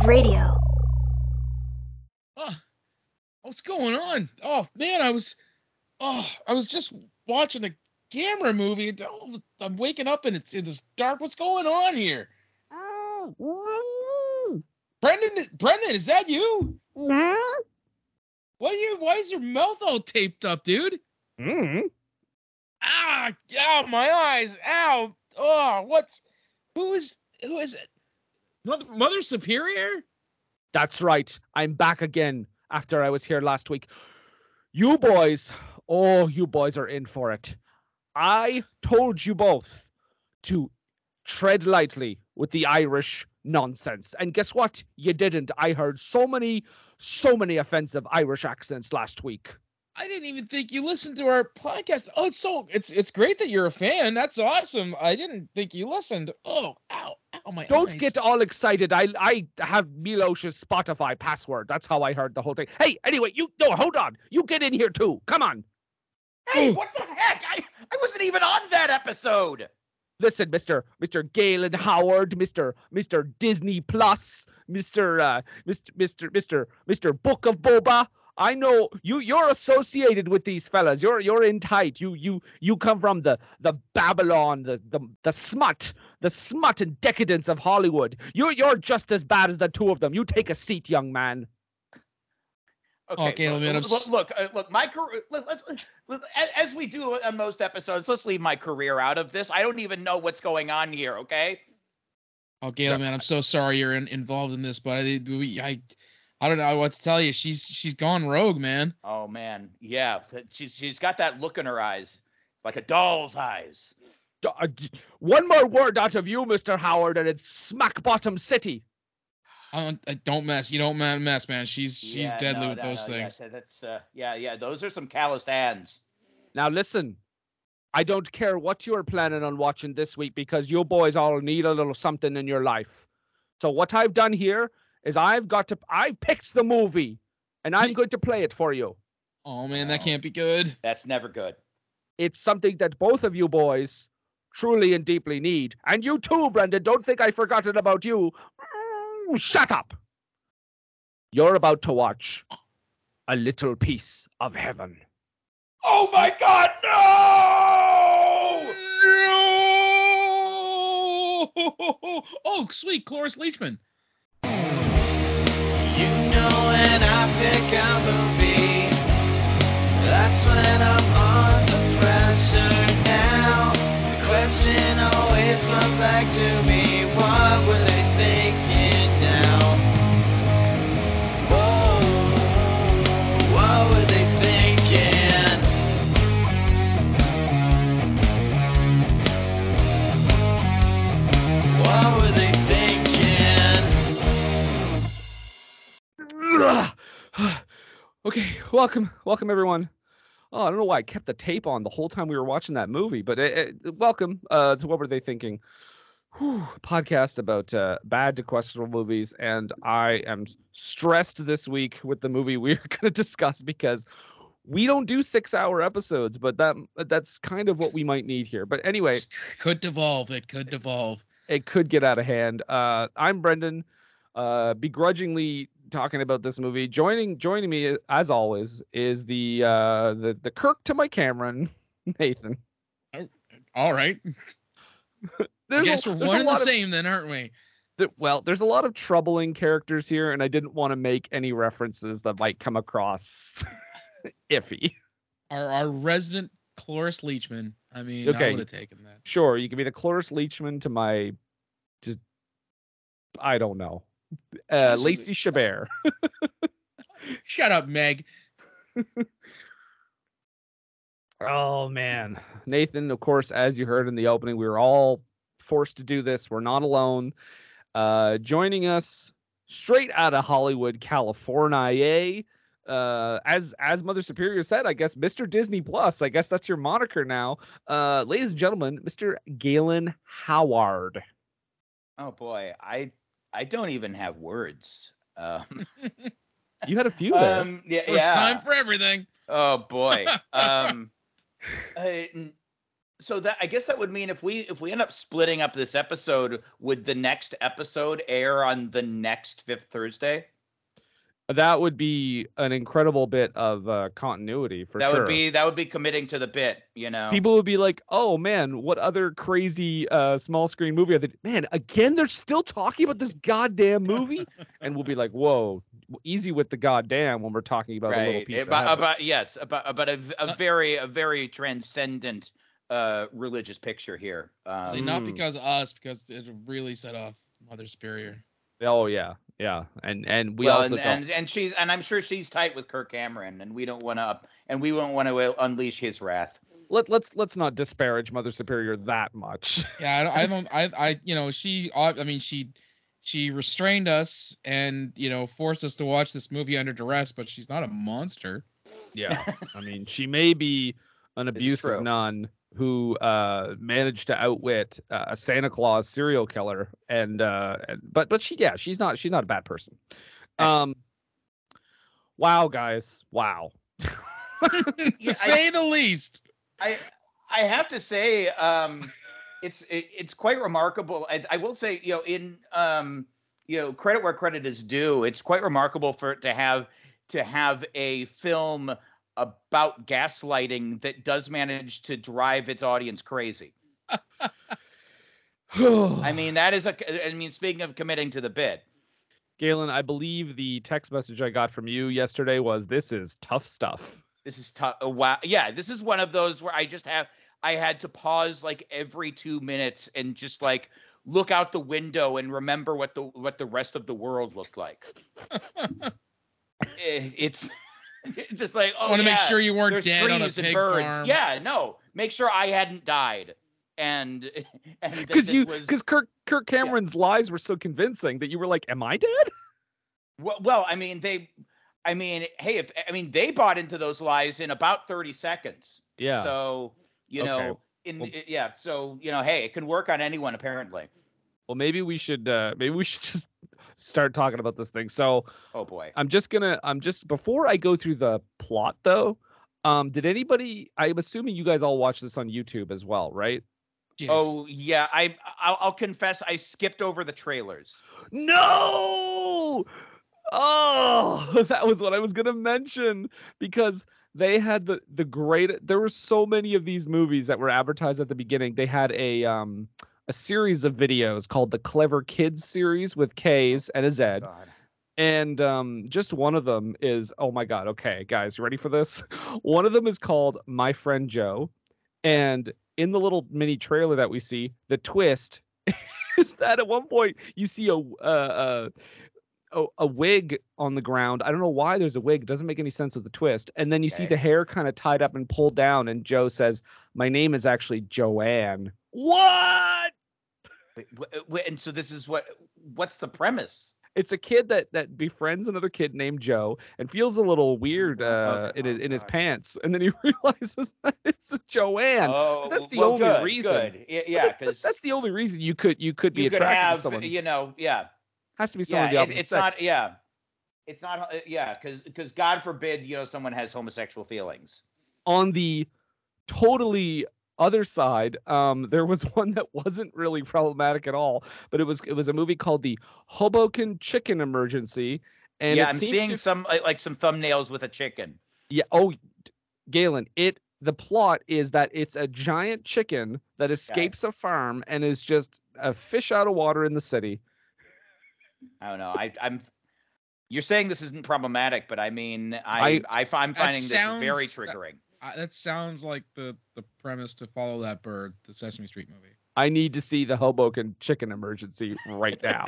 Age Radio. Oh, what's going on? Oh man, I was, oh, I was just watching a camera movie. oh, I'm waking up and it's in this dark. What's going on here? Brendan, Brendan, is that you? No. What are you? Why is your mouth all taped up, dude? Mm. Ah, ow, my eyes, ow, oh, what's, who is, who is it? Mother, Superior? That's right. I'm back again after I was here last week. You boys, oh, you boys are in for it. I told you both to tread lightly with the Irish nonsense. And guess what? You didn't. I heard so many, so many offensive Irish accents last week. I didn't even think you listened to our podcast. Oh, it's so it's it's great that you're a fan. That's awesome. I didn't think you listened. Oh, ow, ow, my god. Don't eyes. get all excited. I I have Milosh's Spotify password. That's how I heard the whole thing. Hey, anyway, you no, hold on. You get in here too. Come on. Hey, what the heck? I, I wasn't even on that episode. Listen, Mr. Mr. Galen Howard, Mr. Mr. Disney Plus, Mr. Uh, Mr. Mr. Mr. Mr. Book of Boba. I know you you're associated with these fellas. You're you're in tight. You you you come from the the Babylon, the the the smut, the smut and decadence of Hollywood. You're you're just as bad as the two of them. You take a seat, young man. Okay, Okay, look, man, look, look, uh, look, my career. As we do on most episodes, let's leave my career out of this. I don't even know what's going on here. Okay. Oh, Gail, man, I'm so sorry you're in, involved in this, but I, we, I, I don't know what to tell you. She's she's gone rogue, man. Oh man, yeah. She's she's got that look in her eyes, like a doll's eyes. D- uh, d- One more word out of you, Mr. Howard, and it's smack bottom city. I don't, I don't mess. You don't man mess, man. She's she's Yeah, deadly no, with no, those no, yeah, things. so that's uh, yeah, yeah. Those are some calloused hands. Now listen, I don't care what you're planning on watching this week because you boys all need a little something in your life. So what I've done here is I've got to I picked the movie and I'm going to play it for you. Oh man, that can't be good. That's never good. It's something that both of you boys truly and deeply need. And you too, Brendan, don't think I've forgotten about you. Mm, Shut up. You're about to watch a little piece of heaven. Oh my God, no! No! Oh, sweet, Cloris Leachman. You know when I pick a movie, that's when I'm under pressure now. The question always comes back to me, what were welcome, welcome everyone. Oh, I don't know why I kept the tape on the whole time we were watching that movie, but uh, uh, welcome uh, to what were they thinking? Whew, podcast about uh, bad to questionable movies, and I am stressed this week with the movie we're going to discuss because we don't do six-hour episodes, but that that's kind of what we might need here. But anyway, Could devolve. It could devolve. it could get out of hand. Uh, I'm Brendan, uh, begrudgingly talking about this movie. Joining joining me as always is the uh, the the Kirk to my Cameron, Nathan. All right. I guess a, we're there's one and the of, same then, aren't we? well, there's a lot of troubling characters here, and I didn't want to make any references that might come across iffy. Our our resident Cloris Leachman. I mean, I would have taken that. Sure, you can be the Cloris Leachman to my, to, I don't know, uh, Lacey Chabert. Shut up, Meg. Oh man, Nathan. Of course, as you heard in the opening, we were all forced to do this. We're not alone. Uh, joining us straight out of Hollywood, California. Uh, as as Mother Superior said, I guess Mr. Disney Plus. I guess that's your moniker now. Uh, ladies and gentlemen, Mr. Galen Howard. Oh boy, I I don't even have words. Um, You had a few there. um, yeah, First yeah. time for everything. Oh boy. Um, uh, so that I guess that would mean if we if we end up splitting up this episode, would the next episode air on the next fifth Thursday? That would be an incredible bit of uh, continuity for that sure. would be that would be committing to the bit, you know. People would be like, "Oh man, what other crazy uh, small screen movie are they? Man, again, they're still talking about this goddamn movie." and we'll be like, "Whoa, easy with the goddamn when we're talking about a little piece About, heaven." about yes, about about a, v- a Uh, very a very transcendent uh religious picture here. Um, See, not Mm. because of us, because it really set off Mother Superior. Oh yeah, yeah, and and we well, also and, don't. and and she's and I'm sure she's tight with Kirk Cameron, and we don't want to and we won't want to uh, unleash his wrath. Let let's let's not disparage Mother Superior that much. Yeah, I don't, I don't, I, I, you know, she, I mean, she, she restrained us and you know forced us to watch this movie under duress, but she's not a monster. Yeah, I mean, she may be an abusive nun who uh, managed to outwit uh, a Santa Claus serial killer, and uh, and- but but she yeah, she's not she's not a bad person. Um, wow, guys, wow. to Yeah, I- say the least. I I have to say, um, it's it, it's quite remarkable. I, I will say, you know, in um, you know, credit where credit is due. It's quite remarkable for it to have to have a film about gaslighting that does manage to drive its audience crazy. I mean, that is a. I mean, speaking of committing to the bit, Galen, I believe the text message I got from you yesterday was, "This is tough stuff." this is tough. Uh, wow, yeah, this is one of those where I just have. I had to pause like every two minutes and just like look out the window and remember what the what the rest of the world looked like. It- eh, it's it's just like oh I want to yeah, make sure you weren't dead on a pig birds. farm. Yeah, no, make sure I hadn't died. And and Because you because Kirk Kirk Cameron's lies were so convincing that you were like, "Am I dead?" Well, well, I mean, they, I mean, hey, if I mean, they bought into those lies in about thirty seconds. Yeah. So you Okay. know, in Well- yeah, so you know, hey, it can work on anyone apparently. Well, maybe we should uh, maybe we should just start talking about this thing. So Oh boy. I'm just gonna I'm just before I go through the plot though. Um, did anybody? I'm assuming you guys all watch this on YouTube as well, right? Yes. Oh yeah, I I'll, I'll confess I skipped over the trailers. No. Oh, that was what I was gonna mention because they had the the great. There were so many of these movies that were advertised at the beginning. They had a um a series of videos called the Clever Kids series with K's and a Z. God. And um, just one of them is, oh my God, okay, guys, you ready for this? One of them is called My Friend Joe. And in the little mini trailer that we see, the twist is that at one point you see a, uh, a, a, a wig on the ground. I don't know why there's a wig. It doesn't make any sense with the twist. And then you see the hair kind of tied up and pulled down. And Joe says, My name is actually Joanne. What? Wh- and so this is what what's the premise? it's a kid that that befriends another kid named Joe and feels a little weird uh, Okay. in his in his Oh, pants, and then he realizes that it's Joanne. oh, that's the well, only good, reason. Good. Yeah, yeah, because that's the only reason you could you could be you could attracted have, to someone. you know, yeah. Has to be someone yeah, of the it- opposite it's sex. not. Yeah, it's not. uh, Yeah, because because God forbid, you know, someone has homosexual feelings. On the totally other side, um, there was one that wasn't really problematic at all, but it was it was a movie called the Hoboken Chicken Emergency. And yeah, I'm seeing to- some like, like some thumbnails with a chicken. Yeah. Oh, Galen, it the plot is that it's a giant chicken that escapes a farm and is just a fish out of water in the city. I don't know. I, I'm. You're saying this isn't problematic, but I mean, I, I, am That finding this very sounds- that- triggering. I, that sounds like the the premise to follow that bird, the Sesame Street movie. I need to see the Hoboken chicken emergency right now.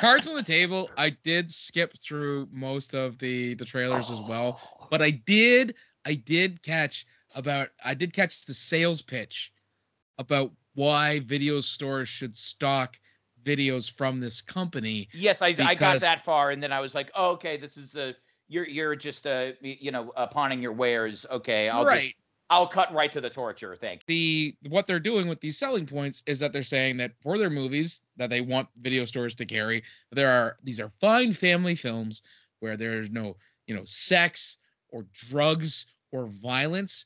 Cards on the table. I did skip through most of the the trailers as well, but I did I did catch about I did catch the sales pitch about why video stores should stock videos from this company. Yes, I, I got that far, and then I was like, oh, okay, this is a you're you're just uh you know uh, pawning your wares. Okay, I'll right. just I'll cut right to the torture. thing. the what they're doing with these selling points is that they're saying that for their movies that they want video stores to carry, there are these are fine family films where there's no, you know, sex or drugs or violence.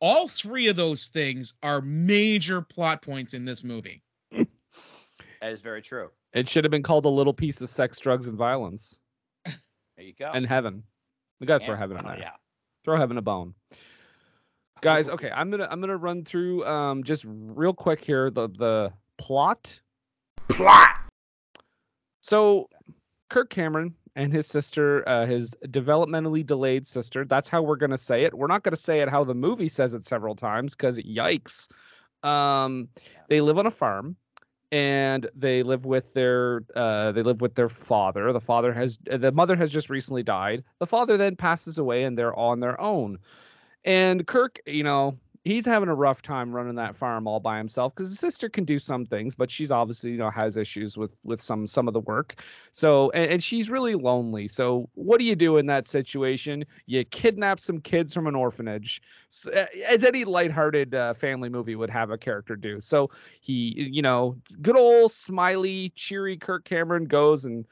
All three of those things are major plot points in this movie. That is very true. It should have been called a little piece of sex, drugs, and violence, There you go. and heaven. We gotta throw heaven in Oh, there. yeah. Throw heaven a bone. Guys, okay, I'm gonna I'm gonna run through um just real quick here the the plot. Plot. So Kirk Cameron and his sister, uh, his developmentally delayed sister. That's how we're gonna say it. We're not gonna say it how the movie says it several times because yikes. Um, they live on a farm, and they live with their uh, they live with their father. The father has the mother has just recently died. The father then passes away, and they're on their own. And Kirk, you know, he's having a rough time running that farm all by himself because his sister can do some things, but she's obviously, you know, has issues with with some some of the work. So and, and she's really lonely. So what do you do in that situation? You kidnap some kids from an orphanage, uh, as any lighthearted uh, family movie would have a character do. So he, you know, good old smiley, cheery Kirk Cameron goes and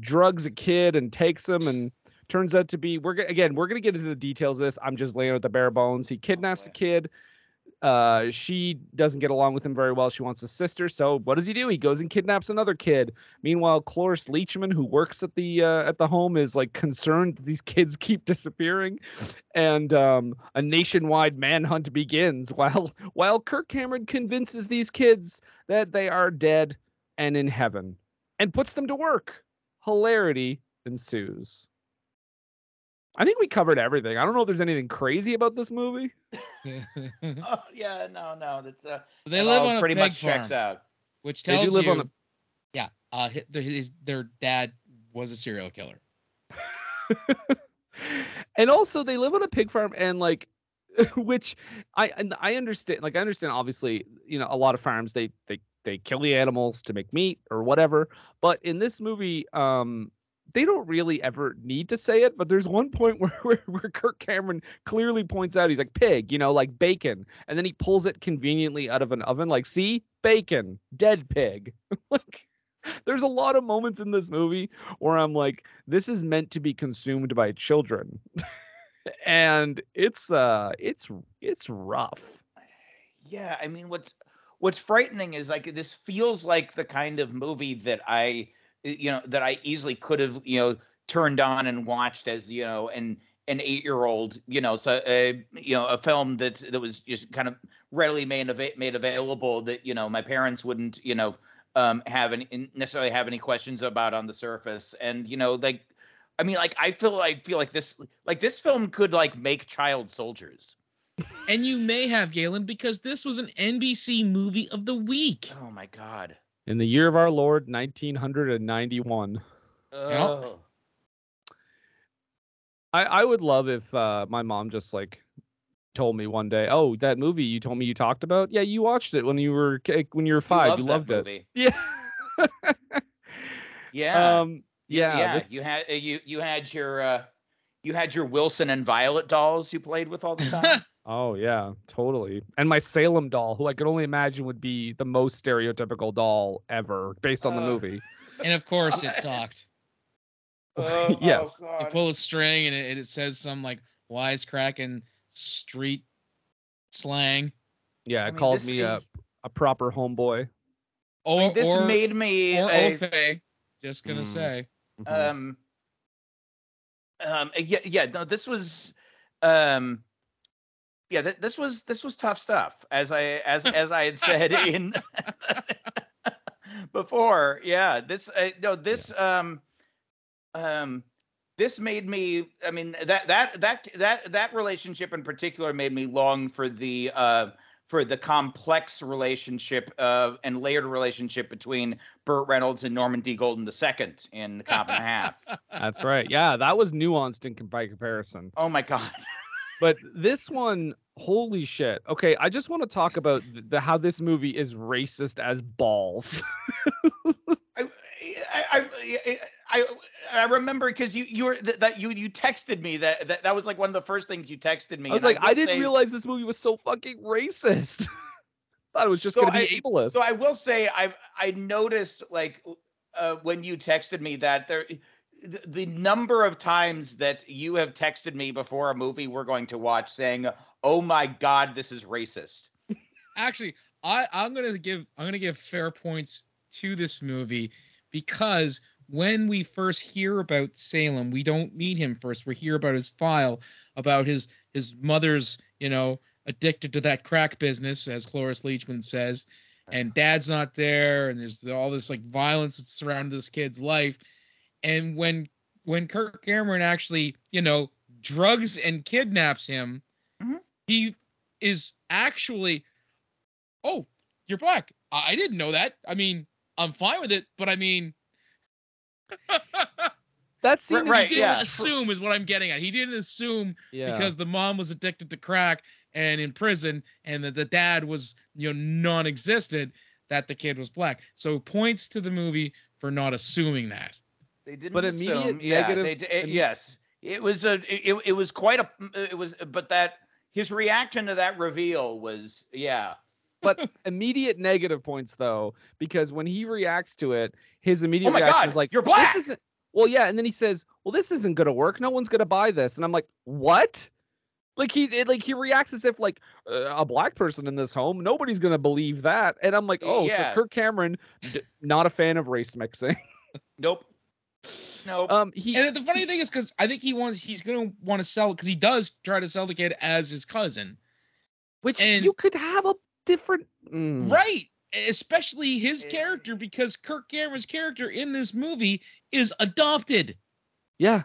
drugs a kid and takes him and turns out to be we're again we're gonna get into the details of this. I'm just laying out the bare bones. He kidnaps a kid. Uh she doesn't get along with him very well. She wants a sister. So what does he do? He goes and kidnaps another kid. Meanwhile cloris leachman who works at the uh, at the home is like concerned that these kids keep disappearing. And um a nationwide manhunt begins while while kirk cameron convinces these kids that they are dead and in heaven and puts them to work. Hilarity ensues I think we covered everything. I don't know if there's anything crazy about this movie. Oh yeah, no, no, that's uh, they live all on a pretty pig much farm, checks out. which They do tells live you, on a- yeah, uh, hi- their, his, their dad was a serial killer. and also they live on a pig farm and like which I and I understand like I understand obviously, you know, a lot of farms they they they kill the animals to make meat or whatever, but in this movie um they don't really ever need to say it, but there's one point where, where, where Kirk Cameron clearly points out he's like pig, you know, like bacon, and then he pulls it conveniently out of an oven, like, see, bacon, dead pig. like, there's a lot of moments in this movie where I'm like, this is meant to be consumed by children, and it's uh, it's it's rough. Yeah, I mean, what's what's frightening is like this feels like the kind of movie that I, you know, that I easily could have, you know, turned on and watched as, you know, an an eight year old, you know, so a you know, a film that that was just kind of readily made ava- made available that you know my parents wouldn't, you know, um, have any necessarily have any questions about on the surface, and you know, like. I mean, like I feel, I feel like this, like this film could like make child soldiers. And you may have Galen because this was an NBC movie of the week. Oh my god. In the year of our Lord, 1991. Oh. I, I would love if uh, my mom just like told me one day, "Oh, that movie you told me you talked about? Yeah, you watched it when you were when you were five. You, loved that it. movie. Yeah. Yeah. Um. Yeah. yeah. this- You had uh, you you had your uh, you had your Wilson and Violet dolls you played with all the time. Oh yeah, totally. And my Salem doll, who I could only imagine would be the most stereotypical doll ever, based on the Uh, movie. And of course it talked. Oh, Yes. oh, You pull a string and it, and it says some like wisecracking street slang. Yeah, I it mean, calls me a is- a proper homeboy. Or, I mean, this or, made me or a- Ofe. Just gonna Mm. say. Mhm. um um yeah yeah no this was um yeah th- this was this was tough stuff as i as as i had said in before yeah this uh, no this um um this made me i mean that that that that that relationship in particular made me long for the uh for the complex relationship uh, and layered relationship between Burt Reynolds and Norman D. Golden II in the Cop and a Half. That's right. Yeah, that was nuanced in by comparison. Oh my god. But this one, holy shit. Okay, I just want to talk about th- the how this movie is racist as balls. I, I, I, I, I remember because you you were th- that you you texted me that, that that was like one of the first things you texted me. I was like, will I didn't say- realize this movie was so fucking racist. Thought it was just So gonna I- be ableist. So I will say I I noticed like uh, when you texted me that there the, number of times that you have texted me before a movie we're going to watch saying, "Oh my God, this is racist." Actually, I I'm gonna give I'm gonna give fair points to this movie because when we first hear about Salem, we don't meet him first. We hear about his file, about his his mother's, you know, addicted to that crack business, as Cloris Leachman says, and dad's not there, and there's all this like violence that surrounded this kid's life. And when when Kirk Cameron actually, you know, drugs and kidnaps him, Mhm. he is actually, oh, you're black. I, I didn't know that. I mean, I'm fine with it, but I mean, that scene Right, is right, he didn't yeah. assume is what I'm getting at. He didn't assume yeah. because the mom was addicted to crack and in prison, and that the dad was you know non-existent that the kid was black. So points to the movie for not assuming that. They didn't But assume. immediate yeah, negative- They, it- yes, it was a. It, it was quite a. It was, but that his reaction to that reveal was, yeah. but immediate negative points though, because when he reacts to it, his immediate Oh reaction God, is like, you're black!" This isn't. Well, yeah, and then he says, "Well, this isn't gonna work. No one's gonna buy this." And I'm like, "What?" Like he it, like he reacts as if like uh, a black person in this home, nobody's gonna believe that. And I'm like, "Oh, Yeah. so Kirk Cameron, d- not a fan of race mixing." Nope. Nope. um, he And the funny thing is, because I think he wants, he's gonna want to sell, because he does try to sell the kid as his cousin, which and- you could have a different. mm. right? Especially his character, because Kirk Cameron's character in this movie is adopted. Yeah.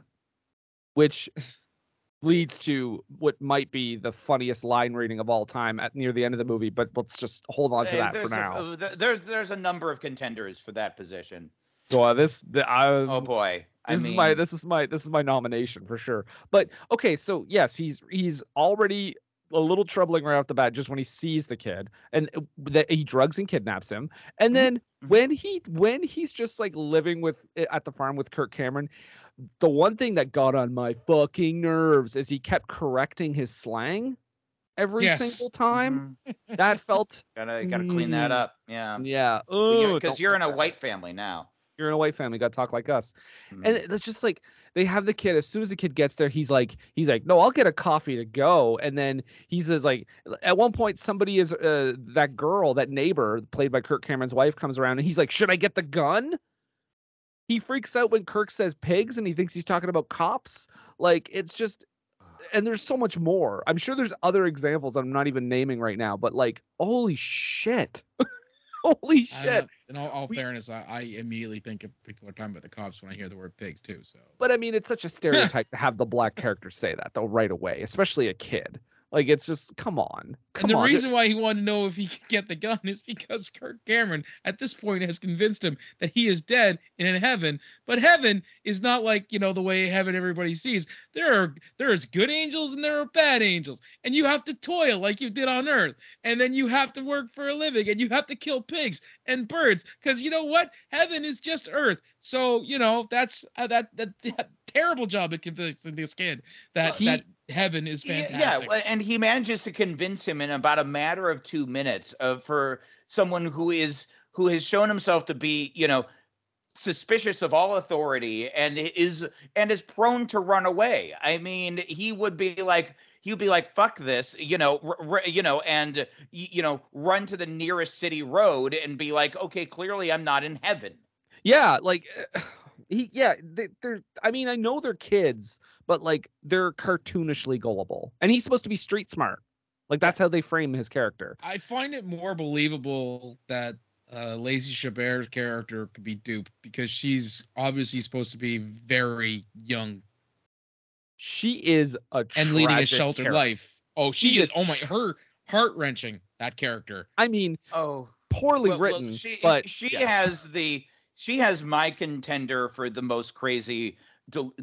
Which leads to what might be the funniest line reading of all time at near the end of the movie, but let's just hold on to that for there's a- now. uh, there's there's a number of contenders for that position. So uh, this the, I, Oh boy. I this mean, is my this is my this is my nomination for sure. But okay, so yes, he's he's already a little troubling right off the bat just when he sees the kid and uh, that he drugs and kidnaps him. And Mhm, then mhm. when he when he's just like living with at the farm with Kirk Cameron, the one thing that got on my fucking nerves is he kept correcting his slang every Yes. single time. mhm. That felt Gotta gotta clean that up. Yeah. yeah. Because don't you're in like a that. white family now. You're in a white family. Got to talk like us. Mhm. And it's just like they have the kid. As soon as the kid gets there, he's like, he's like, no, I'll get a coffee to go. And then he says like, at one point, somebody is uh, that girl, that neighbor played by Kirk Cameron's wife, comes around and he's like, should I get the gun? He freaks out when Kirk says pigs and he thinks he's talking about cops. Like it's just, and there's so much more. I'm sure there's other examples I'm not even naming right now, but like, holy shit. holy shit. In all, all We- fairness, I, I immediately think of people are talking about the cops when I hear the word pigs too. So But I mean, it's such a stereotype to have the black character say that though right away, especially a kid. Like it's just come on, come and the on. reason why he wanted to know if he could get the gun is because Kirk Cameron at this point has convinced him that he is dead and in heaven. But heaven is not like, you know, the way heaven everybody sees. There are there's good angels and there are bad angels. And you have to toil like you did on earth. And then you have to work for a living and you have to kill pigs and birds cuz you know what? Heaven is just earth. So, you know, that's uh, that, that that terrible job at convincing this kid that He- that heaven is fantastic. Yeah, and he manages to convince him in about a matter of two minutes of for someone who is who has shown himself to be, you know, suspicious of all authority and is and is prone to run away. I mean, he would be like he would be like fuck this, you know, r- r- you know, and you know, run to the nearest city road and be like, okay, clearly I'm not in heaven. yeah, like he, yeah, they, they're. I mean, I know they're kids, but like they're cartoonishly gullible, and he's supposed to be street smart. Like that's how they frame his character. I find it more believable that uh, Lacey Chabert's character could be duped because she's obviously supposed to be very young She is a and leading a sheltered character. life. Oh, she She's a is. Oh my, her heart wrenching. That character. I mean, Oh, poorly Well, well, written, she but she yes. has the she has my contender for the most crazy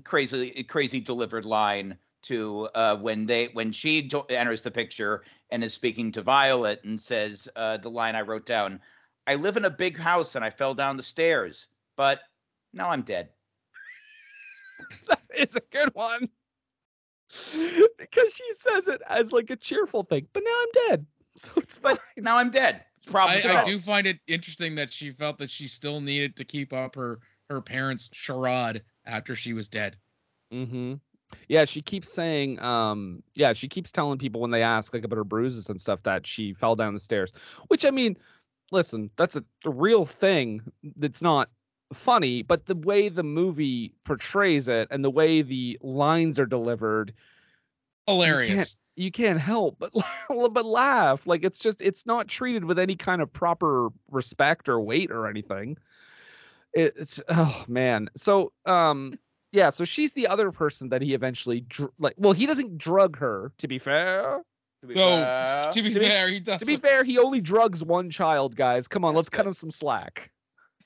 crazy crazy delivered line to uh, when they when she jo- enters the picture and is speaking to Violet and says uh, the line I wrote down. I live in a big house and I fell down the stairs, but now I'm dead. that is a good one. because she says it as like a cheerful thing, but now I'm dead. So it's But now I'm dead. Problem I, I do find it interesting that she felt that she still needed to keep up her her parents' charade after she was dead. Mm-hmm. Yeah, she keeps saying, um, yeah, she keeps telling people when they ask like about her bruises and stuff that she fell down the stairs. Which I mean, listen, that's a, a real thing. That's not funny, but the way the movie portrays it and the way the lines are delivered, Hilarious. you can't help but but laugh. Like it's just it's not treated with any kind of proper respect or weight or anything. It, it's oh man. So um yeah, so she's the other person that he eventually dr- like. Well, he doesn't drug her. To be fair, To be So, fair. to be to be- fair, he does. to be fair, he only drugs one child. Guys, come on, That's let's cut him some slack.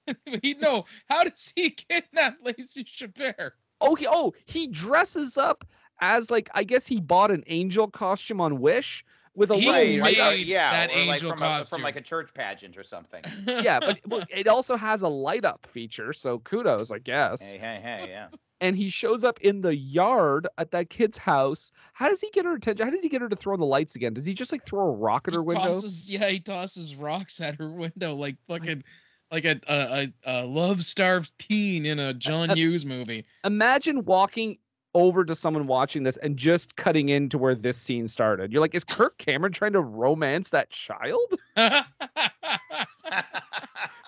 he no. How does he kidnap Lacey Chabert? Oh, he oh he dresses up as like I guess he bought an angel costume on Wish with a He little made light uh, yeah, that or like angel from, a, from like a church pageant or something. yeah, but well, it also has a light up feature, so kudos, I guess. hey, hey, hey, yeah. And he shows up in the yard at that kid's house. How does he get her attention? How does he get her to throw on the lights again? Does he just like throw a rock at her He window? Tosses, yeah, he tosses rocks at her window like fucking like a a, a, a love starved teen in a John Hughes movie. Imagine walking over to someone watching this and just cutting into where this scene started. You're like, is Kirk Cameron trying to romance that child?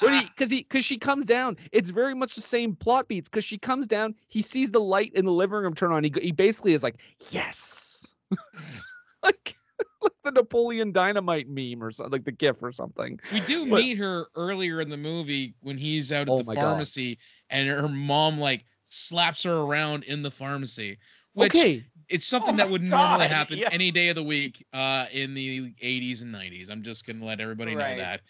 Because he because she comes down. It's very much the same plot beats because she comes down. He sees the light in the living room turn on. He he basically is like yes, like like the Napoleon Dynamite meme or something, like the GIF or something. we do But- meet her earlier in the movie when he's out at Oh the my God. pharmacy and her mom like slaps her around in the pharmacy. Which okay, it's something Oh that my would normally happen yeah. any day of the week uh in the 80s and 90s. I'm just gonna let everybody Right. know that.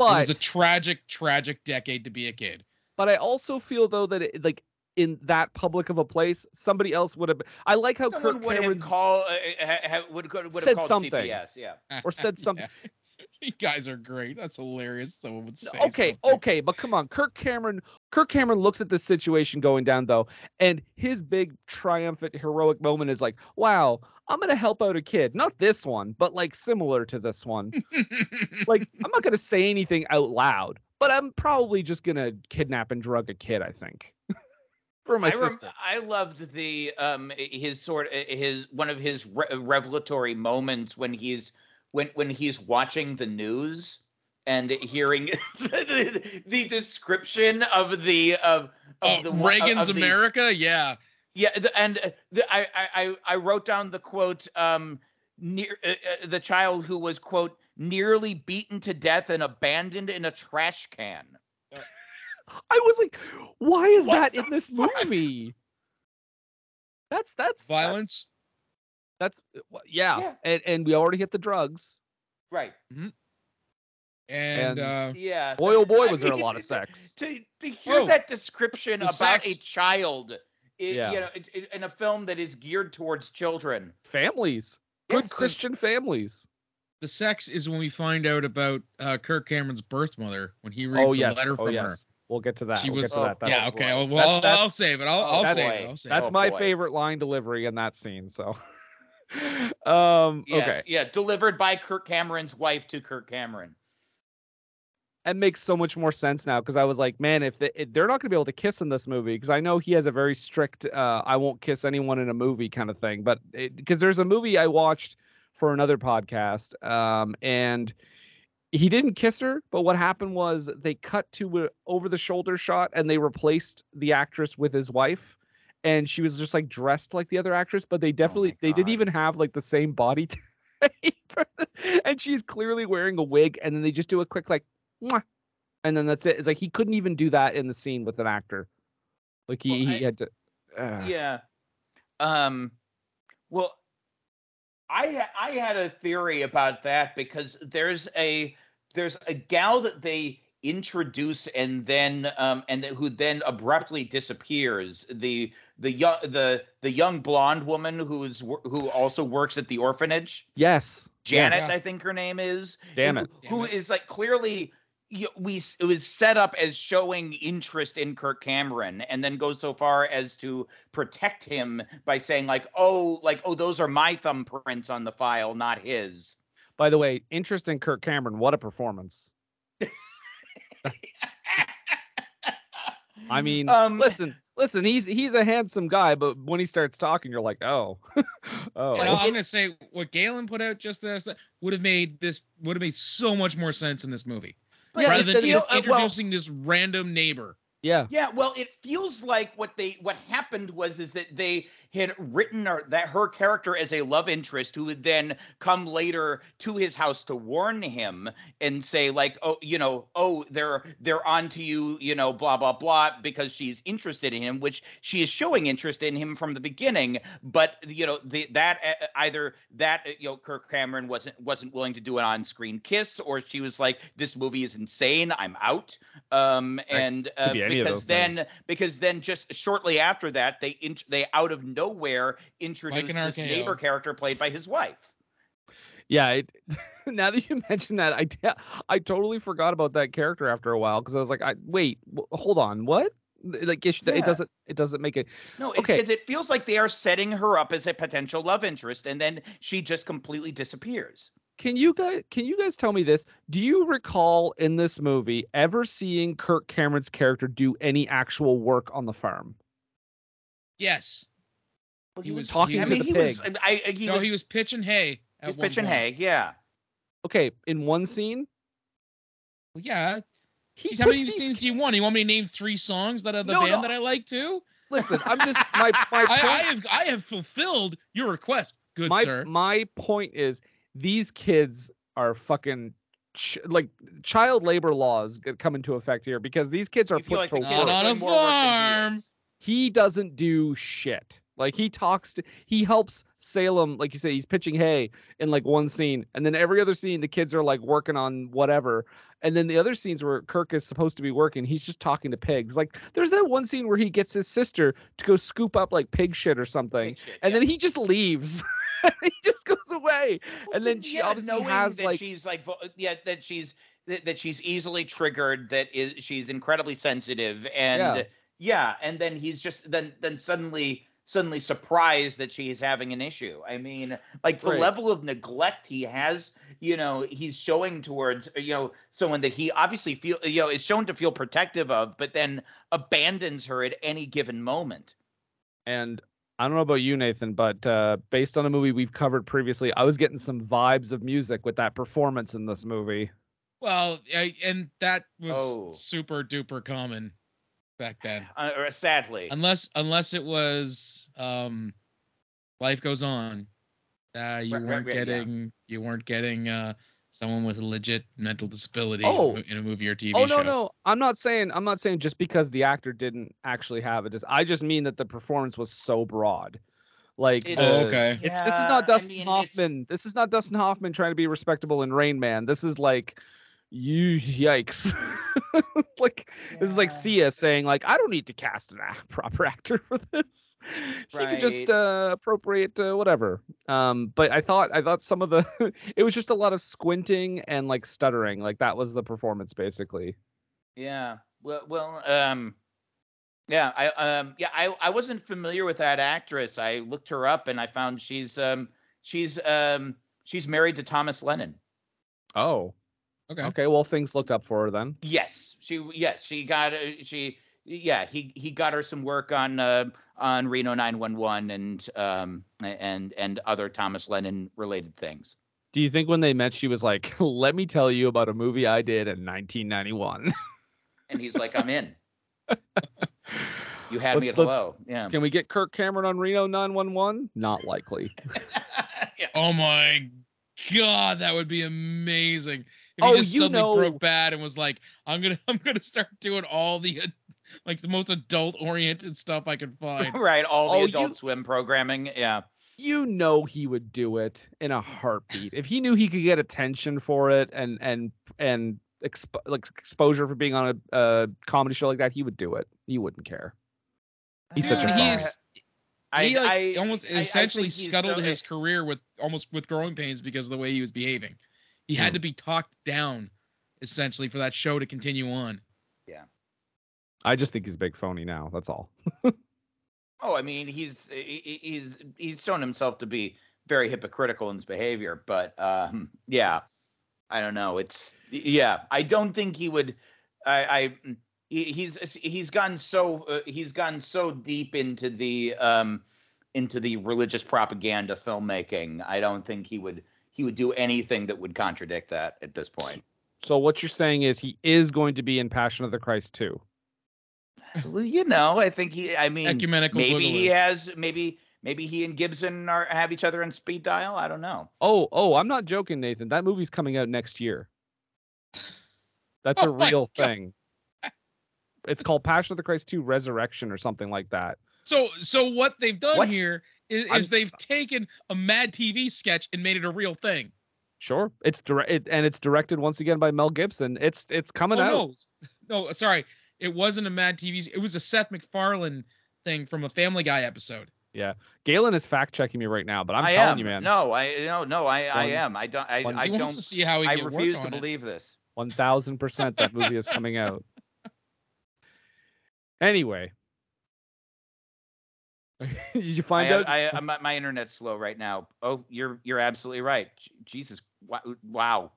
it was a tragic, tragic decade to be a kid. but I also feel though that it, like in that public of a place, somebody else would have. I like how Someone Kirk would have Cameron's called, uh, ha, ha, would, would have Said called something. CPS, yeah. or said something. Yeah. You guys are great. That's hilarious. Someone would say okay, something. okay, but come on, Kirk Cameron. Kirk Cameron looks at this situation going down though, and his big triumphant heroic moment is like, "Wow, I'm gonna help out a kid. Not this one, but like similar to this one. like, I'm not gonna say anything out loud, but I'm probably just gonna kidnap and drug a kid. I think for my I, rem- sister. I loved the um his sort his one of his re- revelatory moments when he's when when he's watching the news and hearing the, the description of the of, of Oh, the Reagan's of the- America, yeah. Yeah, the, and the, I, I I wrote down the quote um near uh, uh, the child who was quote nearly beaten to death and abandoned in a trash can. I was like, why is What that in this fuck? movie? That's that's- Violence. That's, uh, yeah, Yeah. and and we already hit the drugs. Right. And, And- uh Yeah. Boy, oh boy, I was there a lot of sex. To to hear Oh, that description the about a child, i- Yeah. you know, it- it- in a film that is geared towards children. Families, good Yes, Christian families. the sex is when we find out about uh, Kirk Cameron's birth mother when he reads Oh the yes, letter oh from yes. her. We'll get to that. She we'll was- get to that. oh, yeah, okay. Well, That's- I'll, that's- I'll save it. I'll, oh, I'll save it. I'll save that's it. my boy. favorite line delivery in that scene. So, um, Yes, okay, Yeah, delivered by Kirk Cameron's wife to Kirk Cameron. that makes so much more sense now because I was like, man, if, they, if they're not gonna be able to kiss in this movie, because I know he has a very strict, uh, I won't kiss anyone in a movie kind of thing. But because there's a movie I watched for another podcast, um, and he didn't kiss her, but what happened was they cut to a over the shoulder shot and they replaced the actress with his wife. And she was just like dressed like the other actress, but they definitely they didn't even have like the same body type. and she's clearly wearing a wig, and then they just do a quick like, Mwah, and then that's it. It's like he couldn't even do that in the scene with an actor. Like he, Well, he had to. uh, Yeah. Um. Well, I I had a theory about that because there's a there's a gal that they introduce and then um and who then abruptly disappears the the young the the young blonde woman who's who also works at the orphanage Yes. Janet, Yeah. I think her name is. Damn who, it. Who is like clearly we it was set up as showing interest in Kirk Cameron and then goes so far as to protect him by saying like oh like oh those are my thumbprints on the file not his. By the way, interest in Kirk Cameron. What a performance. I mean, Um, listen, listen. He's he's a handsome guy, but when he starts talking, you're like, oh, oh. And I'm gonna say what Galen put out just this would have made this would have made so much more sense in this movie Yeah, rather instead than of- just uh, well- introducing this random neighbor. Yeah. Yeah, well, it feels like what they what happened was is that they had written her, that her character as a love interest who would then come later to his house to warn him and say like, oh, you know, oh, they're they're on to you, you know, blah blah blah, because she's interested in him, which she is showing interest in him from the beginning. But you know, the, that uh, either that uh, you know, Kirk Cameron wasn't wasn't willing to do an on-screen kiss, or she was like, this movie is insane, I'm out. Um, and uh, be any of because those then because then just shortly after that they int- they out of nowhere introduced this RKO. neighbor character played by his wife. Yeah, it, now that you mention that, I I totally forgot about that character after a while because I was like, I wait, w- hold on, what? Like it, Yeah. it doesn't it doesn't make it. No, Okay. because it feels like they are setting her up as a potential love interest, and then she just completely disappears. Can you guys can you guys tell me this? Do you recall in this movie ever seeing Kirk Cameron's character do any actual work on the farm? Yes. Well, He was- Talking I to mean, the he pigs. was. I, I- he no, was. he was pitching hay. he was pitching point. hay. Yeah. Okay, in one scene, Well, yeah. he How many these- scenes do you want? You want me to name three songs that are the No, band no. that I like too? Listen, I'm just my my I, I have I have fulfilled your request, good my sir. my point is these kids are fucking ch- like child labor laws g- come into effect here because these kids are You feel put like to kids work. on a doing more work than he farm. he doesn't do shit. Like he talks to he helps Salem, like you say, he's pitching hay in like one scene, and then every other scene the kids are like working on whatever. And then the other scenes where Kirk is supposed to be working, he's just talking to pigs. Like there's that one scene where he gets his sister to go scoop up like pig shit or something, Big shit, and yeah. then he just leaves. he just goes away. and then she Yeah, obviously has that like she's like yeah that she's that, that she's easily triggered that is she's incredibly sensitive and Yeah. yeah. and then he's just then then suddenly suddenly surprised that she's having an issue i mean like the Right. level of neglect he has you know he's showing towards uh, you know someone that he obviously feel you know is shown to feel protective of but then abandons her at any given moment and I don't know about you, Nathan, but uh, based on a movie we've covered previously, I was getting some vibes of music with that performance in this movie. Well, I, and that was Oh. super duper common back then. uh, or sadly Unless unless it was um life goes on. Uh you Right, right, weren't right, yeah. getting you weren't getting uh someone with a legit mental disability Oh. in, a, movie or TV oh, show. oh show. no, no, I'm not saying I'm not saying just because the actor didn't actually have it. I just mean that the performance was so broad. Like It Oh, okay. It's, this is Yeah, not I Dustin mean, it's- Hoffman. This is not Dustin Hoffman trying to be respectable in Rain Man. This is like, you yikes. like this is like Sia saying like, I don't need to cast a- proper actor for this. She could just uh, appropriate uh, whatever. Um, but I thought I thought some of the it was just a lot of squinting and like stuttering. Like that was the performance basically. Yeah. Well, well, um, yeah, I, um, yeah, I, I wasn't familiar with that actress. I looked her up and I found she's, um, she's, um, she's married to Thomas Lennon. Oh. Okay. Okay. Well, things looked up for her then. Yes, she, yes, she got, uh, she, yeah, he, he got her some work on, uh, on Reno 911 and, um, and, and other Thomas Lennon related things. Do you think when they met, she was like, "Let me tell you about a movie I did in 1991"? And he's like, I'm in. You had me Let's- at hello. Yeah. Can we get Kirk Cameron on Reno 911? Not likely. yeah. Oh my god, that would be amazing. If Oh, he just you suddenly know- broke bad and was like, I'm gonna I'm gonna start doing all the uh, like the most adult oriented stuff I can find. Right. All the Oh, Adult you- Swim programming. Yeah. You know he would do it in a heartbeat if he knew he could get attention for it and and and exp- like exposure for being on a, a comedy show like that, he would do it. He wouldn't care. He's such a Dude, fraud. he's- he like I- almost I- I essentially think he's scuttled so- his career with almost with growing pains because of the way he was behaving. He Hmm. had to be talked down essentially for that show to continue on. Yeah. I just think he's a big phony now. That's all. Oh, I mean, he's he- he- he's he's shown himself to be very hypocritical in his behavior, but um, yeah, I don't know. It's yeah, I don't think he would. I, I he, he's he's gone so uh, he's gone so deep into the um into the religious propaganda filmmaking. I don't think he would he would do anything that would contradict that at this point. So what you're saying is he is going to be in Passion of the Christ too. well, you know, I think he. I mean, Ecumenical maybe he has maybe maybe he and Gibson are have each other on speed dial. I don't know. Oh, oh, I'm not joking, Nathan. That movie's coming out next year. That's a Oh my real God. thing. It's called Passion of the Christ 2 Resurrection or something like that. So so what they've done What? here is, is they've taken a Mad TV sketch and made it a real thing. Sure. It's direct it, and it's directed once again by Mel Gibson. It's it's coming oh out. no, no, sorry, it wasn't a Mad TV. It was a Seth MacFarlane thing from a Family Guy episode. Yeah, Galen is fact checking me right now, but I'm I telling am. you, man. No, I no no I I am. I don't I, one- I don't to see how he I get refuse to on it. believe this. One thousand percent that movie is coming out. Anyway. Did you find I, out? I, I my, my internet's slow right now. Oh, you're you're absolutely right. Jesus, uh, wow.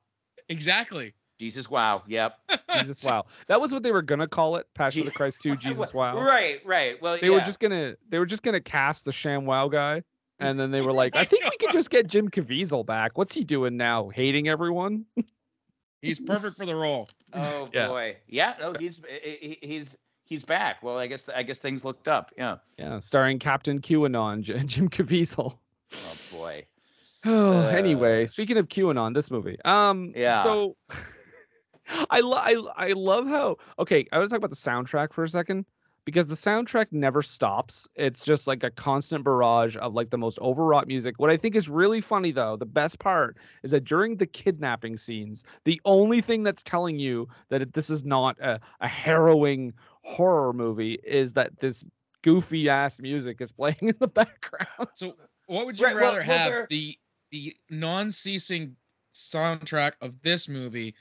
Exactly. Jesus, wow. Yep. Jesus wow. That was what they were gonna call it, Passion of the Christ 2, Jesus wow. Right, right. Well, They yeah. were just gonna they were just gonna cast the Sham Wow guy. And then they were like, I think we could just get Jim Caviezel back. What's he doing now? Hating everyone? He's perfect for the role. Oh Yeah. boy. Yeah. No, uh, he's he- he- he's he's back. Well, I guess I guess things looked up. Yeah. Yeah, starring Captain QAnon, Jim Caviezel. Oh boy. Oh, Uh, anyway, speaking of QAnon, this movie. Um, Yeah. So, I lo- I I love how. Okay, I want to talk about the soundtrack for a second because the soundtrack never stops. It's just like a constant barrage of like the most overwrought music. What I think is really funny though, the best part is that during the kidnapping scenes, the only thing that's telling you that it, this is not a, a harrowing horror movie is that this goofy ass music is playing in the background. So what would you Right, rather well, have there- the the non-ceasing soundtrack of this movie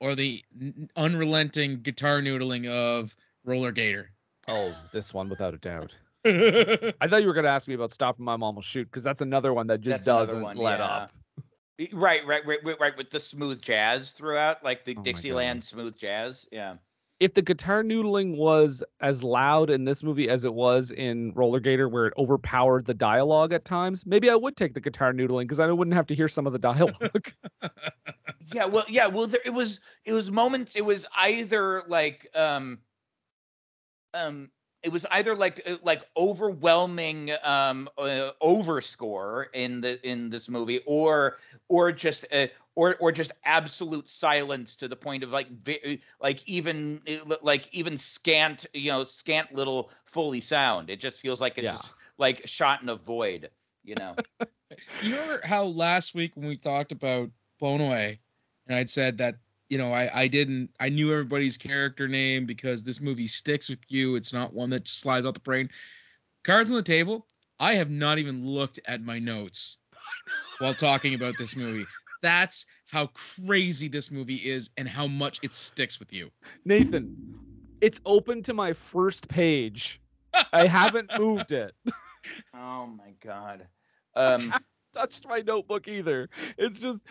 or the n- unrelenting guitar noodling of Roller Gator? Oh, this one without a doubt. I thought you were gonna ask me about stopping my mom will shoot because that's another one that just That's doesn't one, let yeah. up. Right, right, right, right, right. With the smooth jazz throughout, like the Oh Dixieland smooth jazz. Yeah. If the guitar noodling was as loud in this movie as it was in Roller Gator, where it overpowered the dialogue at times, maybe I would take the guitar noodling because I wouldn't have to hear some of the dialogue. Yeah, well, yeah, well, there, it was, it was moments. It was either like, um, um, it was either like, uh, like overwhelming, um, uh, overscore in the in this movie, or, or just, uh, or, or just absolute silence to the point of like, ve- like even, uh, like even scant, you know, scant little Foley sound. It just feels like it's Yeah. just like shot in a void, you know. You remember how last week when we talked about Blown Away, and I'd said that you know I I didn't I knew everybody's character name because this movie sticks with you. It's not one that just slides out the brain. Cards on the table. I have not even looked at my notes while talking about this movie. That's how crazy this movie is and how much it sticks with you. Nathan, it's open to my first page. I haven't moved it. oh my god. Um. Touched my notebook either. It's just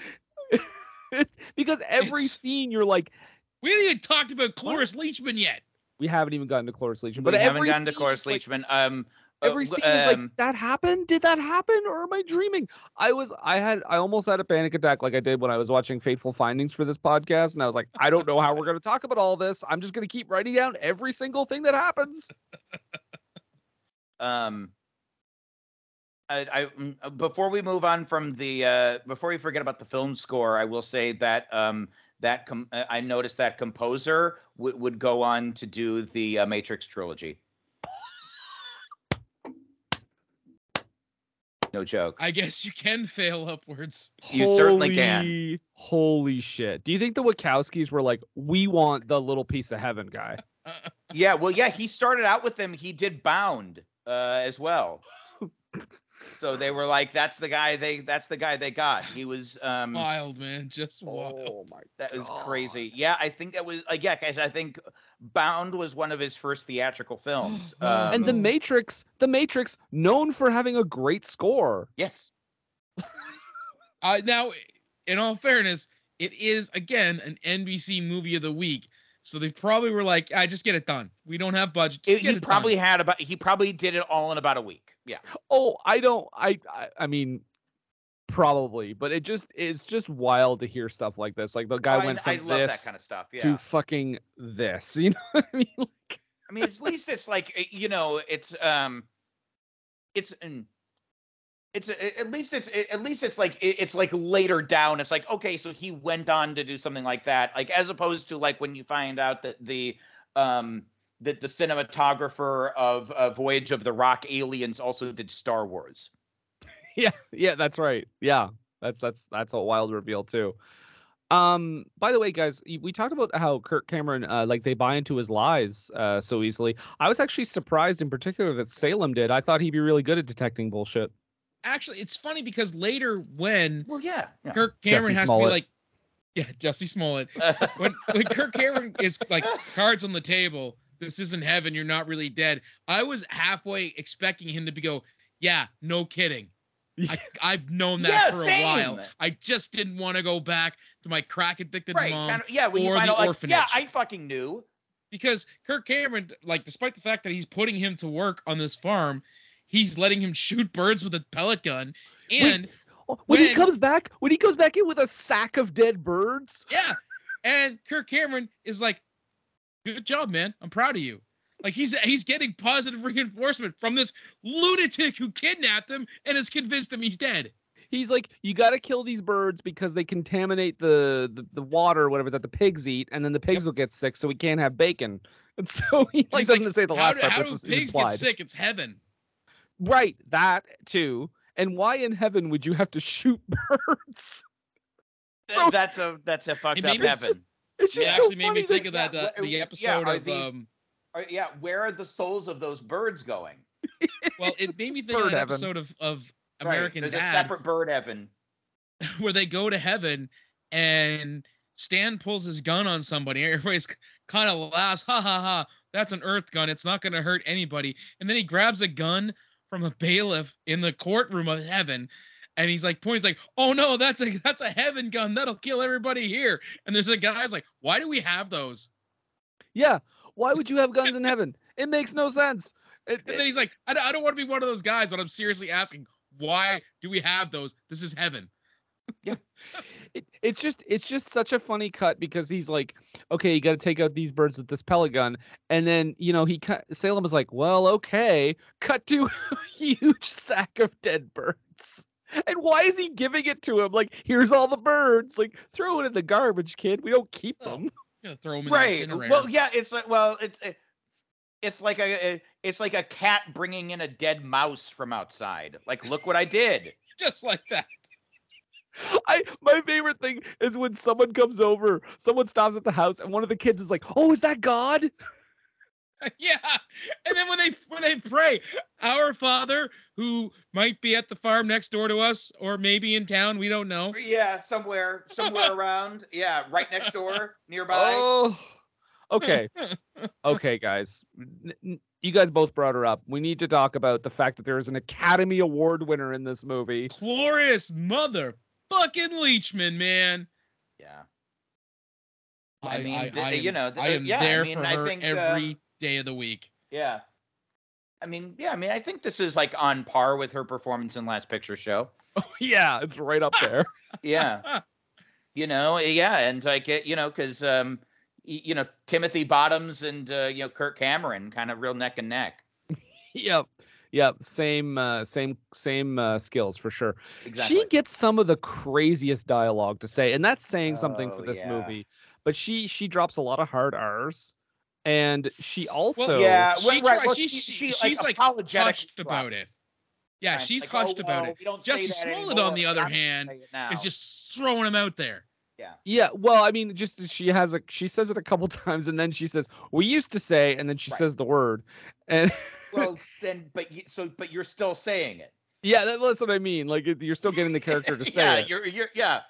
it's because every It's- scene you're like, We haven't even talked about Cloris Leachman yet. we haven't even gotten to Cloris Leachman, But but we haven't gotten to Cloris is like- Leachman. Um, uh, every scene is like um, that happened? Did that happen? Or am i dreaming? I was i had i almost had a panic attack like i did when i was watching fateful findings for this podcast and i was like i don't know how we're going to talk about all this. I'm just going to keep writing down every single thing that happens. Um, I, I mm, uh, before we move on from the uh, before we forget about the film score, I will say that um that com- uh, I noticed that composer would would go on to do the uh, Matrix trilogy. No joke. I guess you can fail upwards. You certainly can. Holy- Holy shit! Do you think the Wachowskis were like, we want the little piece of heaven guy? Yeah, well, yeah, he started out with them. He did Bound uh, as well. So they were like, "That's the guy they. That's the guy they got." He was. Um, Wild man, just wild. Oh my! that was crazy. Yeah, I think that was. Like, yeah, guys, I think Bound was one of his first theatrical films. Um, And the Matrix, the Matrix, known for having a great score. yes, Uh, now, in all fairness, it is again an NBC movie of the week, so they probably were like, "I just get it done. We don't have budget. Just It- get he it probably done." had about. He probably did it all in about a week. Yeah. Oh, I don't. I. I, I mean, probably, but it just it's just wild to hear stuff like this. Like the guy I, went I from love this that kind of stuff. Yeah. to fucking this. You know what I mean? Like, I mean, at least it's like uh, you know, it's um, it's an, it's at least it's at least it's like it's like later down. It's like okay, so he went on to do something like that, like as opposed to like when you find out that the um that the cinematographer of uh, Voyage of the Rock Aliens also did Star Wars. yeah, yeah, that's right. Yeah, that's that's that's a wild reveal too. Um, by the way, guys, we talked about how Kirk Cameron, uh, like they buy into his lies uh, so easily. I was actually surprised, in particular, that Salem did. I thought he'd be really good at detecting bullshit. Actually, it's funny because later when Well, yeah. yeah. Kirk Cameron Jussie has to be like, yeah, Jussie Smollett. when when Kirk Cameron is like cards on the table, this isn't heaven. You're not really dead. I was halfway expecting him to be go, yeah, no kidding. I, I've known that Yeah, for a same. while. I just didn't want to go back to my crack addicted right. mom Kind of, yeah. When or the out, like, orphanage. yeah, I fucking knew. because Kirk Cameron, like, despite the fact that he's putting him to work on this farm, he's letting him shoot birds with a pellet gun. And Oh, When, he comes back, when he comes back in with a sack of dead birds. yeah, and Kirk Cameron is like, "Good job, man. I'm proud of you." Like he's he's getting positive reinforcement from this lunatic who kidnapped him and has convinced him he's dead. He's like, you got to kill these birds because they contaminate the, the the water or whatever that the pigs eat, and then the pigs will get sick, so we can't have bacon. And so he like He's doesn't say the how last do, part, how but do pigs implied. get sick? It's heaven. Right, that too. And why in heaven would you have to shoot birds? So- that's a that's a fucked up heaven. me- heaven. It's It just so actually made me think that- of that yeah, uh, the episode are of these- um. Are- yeah, where are the souls of those birds going? Well, it made me think of Bird that heaven. episode of of Right, American There's Dad. a separate bird heaven. where they go to heaven and Stan pulls his gun on somebody. Everybody's kind of laughs, ha ha ha. That's an earth gun. It's not going to hurt anybody. And then he grabs a gun from a bailiff in the courtroom of heaven. And he's like, points like, oh no, that's a that's a heaven gun. That'll kill everybody here. And there's a guy's like, why do we have those? Yeah, why would you have guns in heaven? It makes no sense. It- And then he's like, I don't, I don't want to be one of those guys, but I'm seriously asking, why do we have those? This is heaven. it, it's just it's just such a funny cut because he's like, okay, you got to take out these birds with this pellet gun, and then you know he cut Salem is like, well, okay, cut to a huge sack of dead birds. And why is he giving it to him? Like, here's all the birds. Like, throw it in the garbage, kid. We don't keep them. I'm gonna throw them in Right. the incinerator. Well, yeah, it's like well, it's it- it's like a a- it's like a cat bringing in a dead mouse from outside. Like, look what I did. just like that. I my favorite thing is when someone comes over, someone stops at the house, and one of the kids is like, "Oh, is that God?" yeah. And then when they when they pray, our Father who might be at the farm next door to us or maybe in town, we don't know. Yeah, somewhere somewhere around. Yeah, right next door, nearby. Oh, okay, okay, guys. N- n- You guys both brought her up. We need to talk about the fact that there is an Academy Award winner in this movie. Glorious mother fucking Leachman, man. Yeah. I mean, th- I you am- know, th- I am yeah, I there mean, for I her think, every um, day of the week. Yeah. I mean, yeah, I mean, I think this is like on par with her performance in Last Picture Show. Oh yeah, it's right up there. Yeah. you know, yeah, and like it, you know, because um, you know, Timothy Bottoms and uh, you know Kirk Cameron kind of real neck and neck. yep, yep. Same, uh, same, same uh, skills for sure. Exactly. She gets some of the craziest dialogue to say, and that's saying something for Oh, this yeah. movie. But she she drops a lot of hard R's, and she also yeah, she well, right. try- well, she- she, she- she, she's, like, apologetic Hushed about it. Yeah, she's like, hushed oh, about well, it. we Jussie Smollett, on the other I'm hand, say it now. Is just throwing him out there. Yeah, yeah well, I mean, just she has a she says it a couple times, and then she says we used to say, and then she Right. says the word, and well then, but you, so but you're still saying it. yeah, that, that's what I mean. Like you're still getting the character to say yeah, it. you're you're yeah.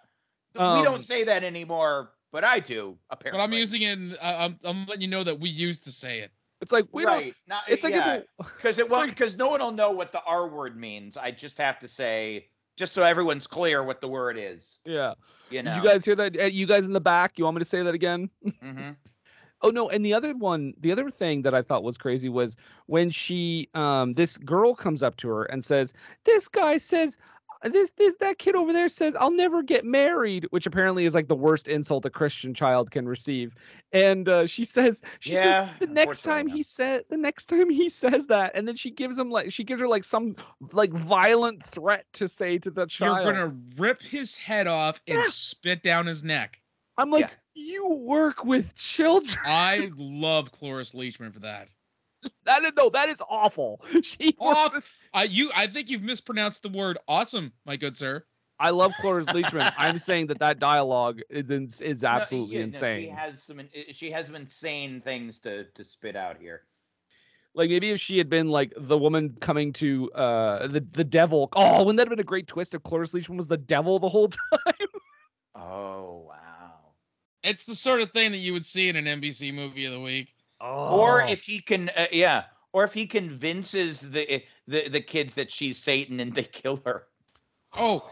we Um, don't say that anymore, but I do apparently. But. I'm using it. in- I- I'm, I'm letting you know that we used to say it. It's like we right. Not, don't. It's like yeah, it- because it won't because no one will know what the R word means. I just have to say just so everyone's clear what the word is. yeah. You know. Did you guys hear that? Uh, You guys in the back, you want me to say that again? Mm-hmm. Oh no, and the other one, the other thing that I thought was crazy was when she um this girl comes up to her and says, "This guy says this this that kid over there says I'll never get married," which apparently is like the worst insult a Christian child can receive. And uh, she says she Yeah, says the next time he said the next time he says that and then she gives him like she gives her like some like violent threat to say to the child. You're gonna rip his head off and Yeah. spit down his neck. I'm like Yeah. you work with children. I love Cloris Leachman for that. That is no, that is awful. She works Off. with I you. I think you've mispronounced the word awesome, my good sir. I love Cloris Leachman. I'm saying that that dialogue is ins- is No, absolutely yeah, no, insane. she has some she has some insane things to to spit out here. like maybe if she had been like the woman coming to uh the the devil. Oh, wouldn't that have been a great twist if Cloris Leachman was the devil the whole time? Oh wow. It's the sort of thing that you would see in an NBC movie of the week. Oh. Or if he can, uh, yeah. Or if he convinces the the the kids that she's Satan and they kill her. Oh,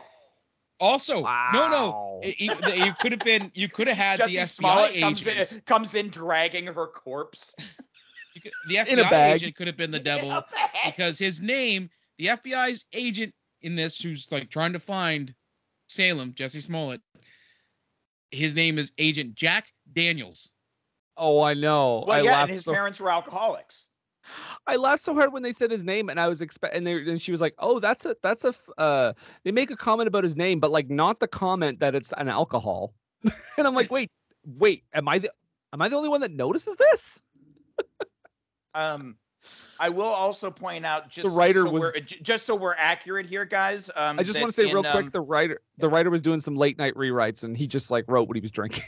also, no, no. It, it- you could have been. You could have had Jussie the FBI Smollett comes agent. in, comes in dragging her corpse. you could- the In a FBI bag. agent could have been the devil because his name, the FBI's agent in this, who's like trying to find Salem, Jussie Smollett. His name is Agent Jack Daniels. Oh, I know. Well, I yeah, and his so parents were alcoholics. I laughed so hard when they said his name, and I was expect, and, they, and she was like, "Oh, that's a that's a." f- Uh, they make a comment about his name, but like not the comment that it's an alcohol. and I'm like, wait, wait, am I the am I the only one that notices this? Um, I will also point out just the writer so was- we're, just so we're accurate here, guys. Um, I just want to say real in, quick, um, the writer the writer was doing some late night rewrites, and he just like wrote what he was drinking.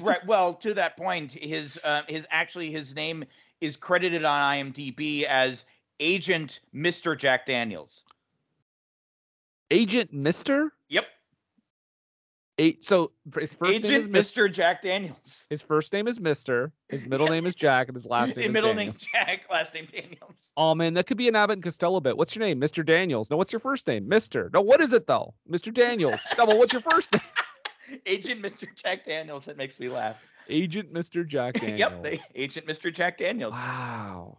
Right. Well, to that point, his uh, his actually his name is credited on IMDb as Agent Mr. Jack Daniels. Agent Mister. Yep. Eight. So his first name is. Mr. Jack Daniels. His first name is Mister. His middle name is Jack, and his last name His is middle Daniel. name Jack, last name Daniels. Oh man, that could be an Abbott and Costello bit. What's your name? Mr. Daniels. No, what's your first name? Mister. No, what is it though? Mr. Daniels. well, what's your first name? Agent Mr. Jack Daniels. That makes me laugh. Agent Mr. Jack Daniels. yep. They, Agent Mr. Jack Daniels. Wow.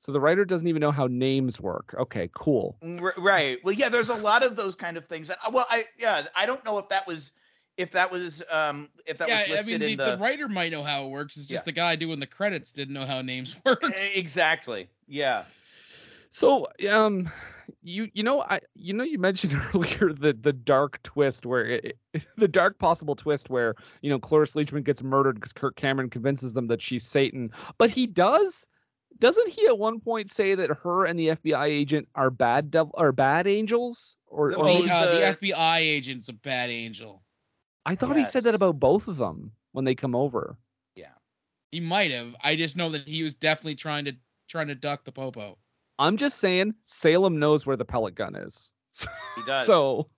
So the writer doesn't even know how names work. Okay, cool. Mm, R- right. Well, yeah. There's a lot of those kind of things. That, well, I yeah. I don't know if that was if that was um if that yeah, was I listed mean, the, in the writer might know how it works. It's just Yeah. the guy doing the credits didn't know how names work. Exactly. Yeah. So um you you know I you know you mentioned earlier the the dark twist where it, it- the dark possible twist where you know Cloris Leachman gets murdered because Kirk Cameron convinces them that she's Satan, but he does doesn't he at one point say that her and the FBI agent are bad devil are bad angels or, The- or Oh, the, uh, the- the FBI agent's a bad angel. I thought he said that about both of them when they come over. Yeah, he might have. I just know that he was definitely trying to trying to duck the popo. I'm just saying Salem knows where the pellet gun is. He does. So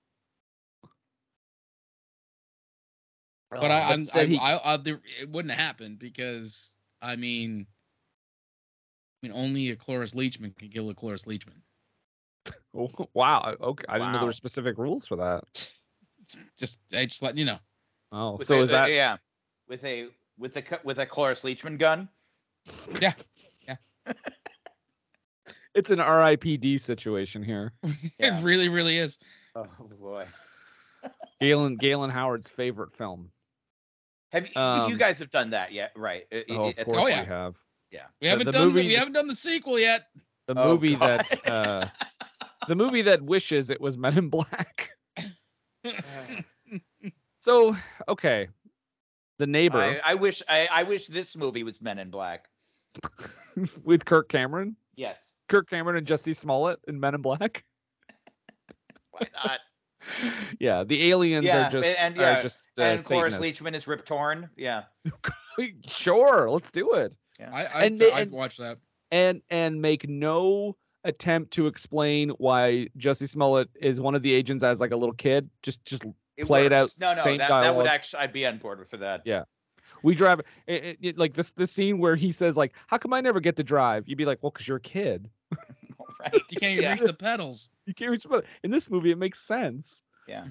But Oh, I, I'm, I, he- I, I, there, it wouldn't happen because I mean, I mean, only a Cloris Leachman can kill a Cloris Leachman. Oh, wow. Okay. I didn't know there were specific rules for that. It's Just, I just letting you know. Oh, With so a- is that yeah with a with a with a Cloris Leachman gun? Yeah. Yeah. it's an RIPD situation here. Yeah. It really, really is. Oh boy. Galen Galen Howard's favorite film. Have you, Um, you guys have done that yet? Right. I- Oh, I- of course Oh, yeah. point. have. Yeah. We haven't the done. movie- the, we haven't done the sequel yet. The Oh, movie God. that uh the movie that wishes it was Men in Black. So, okay. The neighbor I, I wish I, I wish this movie was Men in Black. with Kirk Cameron. Yes. Kirk Cameron and Jussie Smollett in Men in Black. Why not? yeah, the aliens Yeah, are just and- are yeah, just uh, and Cloris Satanists. Leachman is Rip Torn. Yeah. Sure, let's do it. I, I, And I'd and- watch that. and and make no attempt to explain why Jussie Smollett is one of the agents as like a little kid. Just just play it out, No, no, same that, that would actually I'd be on board for that. Yeah. We drive it, it, it- like this the scene where he says like how come I never get to drive? You'd be like well because you're a kid. right. You can't even yeah. reach the pedals. You can't reach the pedals. in this movie it makes sense. Yeah.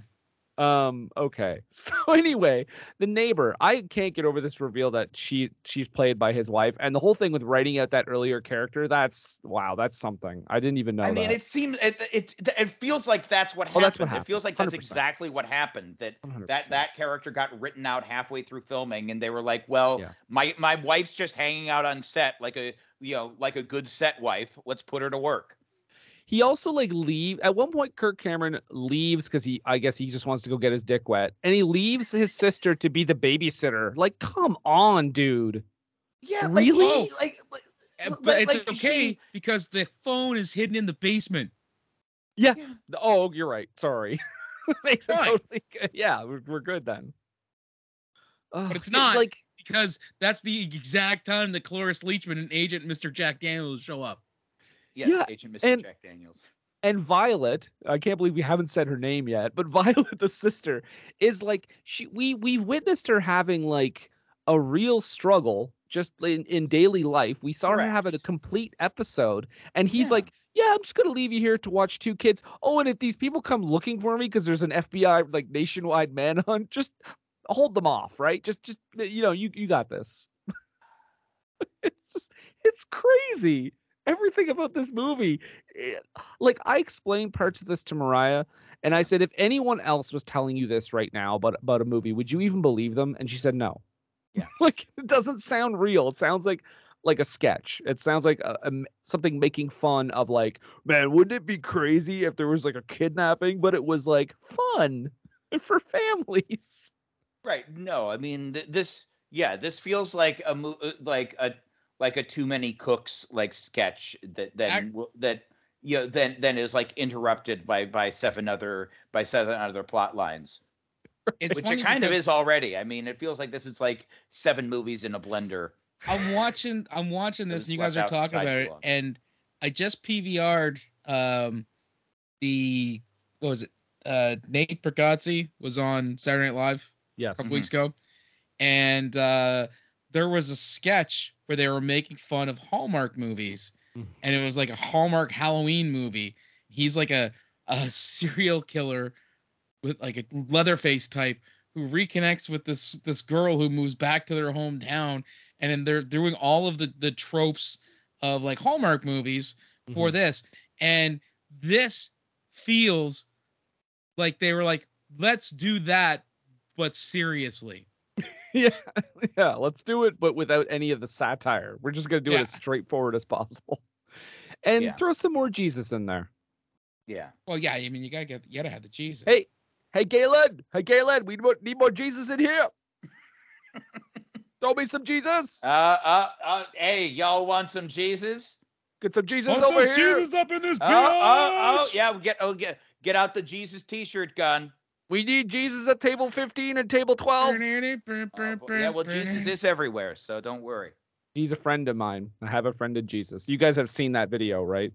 Um. Okay. So anyway, the neighbor. I can't get over this reveal that she she's played by his wife, and the whole thing with writing out that earlier character. That's wow. That's something. I didn't even know I mean, that. it seems it, it it feels like that's what Oh, happened. that's what happened. It feels like that's 100%. exactly what happened. That 100%. that that character got written out halfway through filming, and they were like, "Well, Yeah. my my wife's just hanging out on set like a you know like a good set wife. Let's put her to work." He also like leave at one point. Kirk Cameron leaves because he I guess he just wants to go get his dick wet, and he leaves his sister to be the babysitter. Like, come on, dude. Yeah, Really? Like, like, like, like- But it's like okay she- because the phone is hidden in the basement. Yeah. Oh, you're right. Sorry. Makes it Fine. totally good. Yeah, we're, we're good then. Ugh, it's not. like Because that's the exact time that Cloris Leachman and Agent Mr. Jack Daniels show up. Yes, yeah, Agent Mr. and- Jack Daniels. and Violet, I can't believe we haven't said her name yet, but Violet the sister is like she we we've witnessed her having like a real struggle just in, in daily life. We saw her having a complete episode and he's Yeah. like, "Yeah, I'm just going to leave you here to watch two kids. Oh, and if these people come looking for me because there's an FBI like nationwide manhunt, just hold them off, right? Just just you know, you you got this." it's just it's crazy. Everything about this movie it- like I explained parts of this to Mariah, and I said, if anyone else was telling you this right now about about a movie, would you even believe them? And she said no. Yeah. like it doesn't sound real. It sounds like like a sketch. It sounds like a, a something making fun of like, man, wouldn't it be crazy if there was like a kidnapping, but it was like fun for families. Right. No, I mean th- this. Yeah, this feels like a mo- uh, like a like a too many cooks like sketch that then Ac- w- that you know then then is like interrupted by by seven other by seven other plot lines, It's which it kind of is already. I mean, it feels like this is like seven movies in a blender. I'm watching. I'm watching this, and you guys are talking about it, long. and I just PVR'd um the what was it? Uh, Nate Bargatze was on Saturday Night Live Yes. a couple weeks ago, and uh, there was a sketch where they were making fun of Hallmark movies, Mhm. and it was like a Hallmark Halloween movie. He's like a a serial killer with like a Leatherface type who reconnects with this this girl who moves back to their hometown, and then they're doing all of the the tropes of like Hallmark movies for this, and this feels like they were like, let's do that, but seriously. Yeah, yeah. Let's do it, but without any of the satire. We're just gonna do it as straightforward as possible, and Yeah. throw some more Jesus in there. Yeah. Well, yeah, I mean, you gotta get, you gotta have the Jesus. Hey, hey, Galen. Hey, Galen. We need more, Jesus in here. Throw me some Jesus. Uh, uh, uh, hey, y'all want some Jesus? Get some Jesus Want over some here. Jesus up in this Oh, oh, oh, bitch! yeah. Get, oh, get, get out the Jesus T-shirt gun. We need Jesus at table 15 and table 12. Oh, well, yeah, well, Jesus is everywhere, so don't worry. He's a friend of mine. I have a friend of Jesus. You guys have seen that video, right?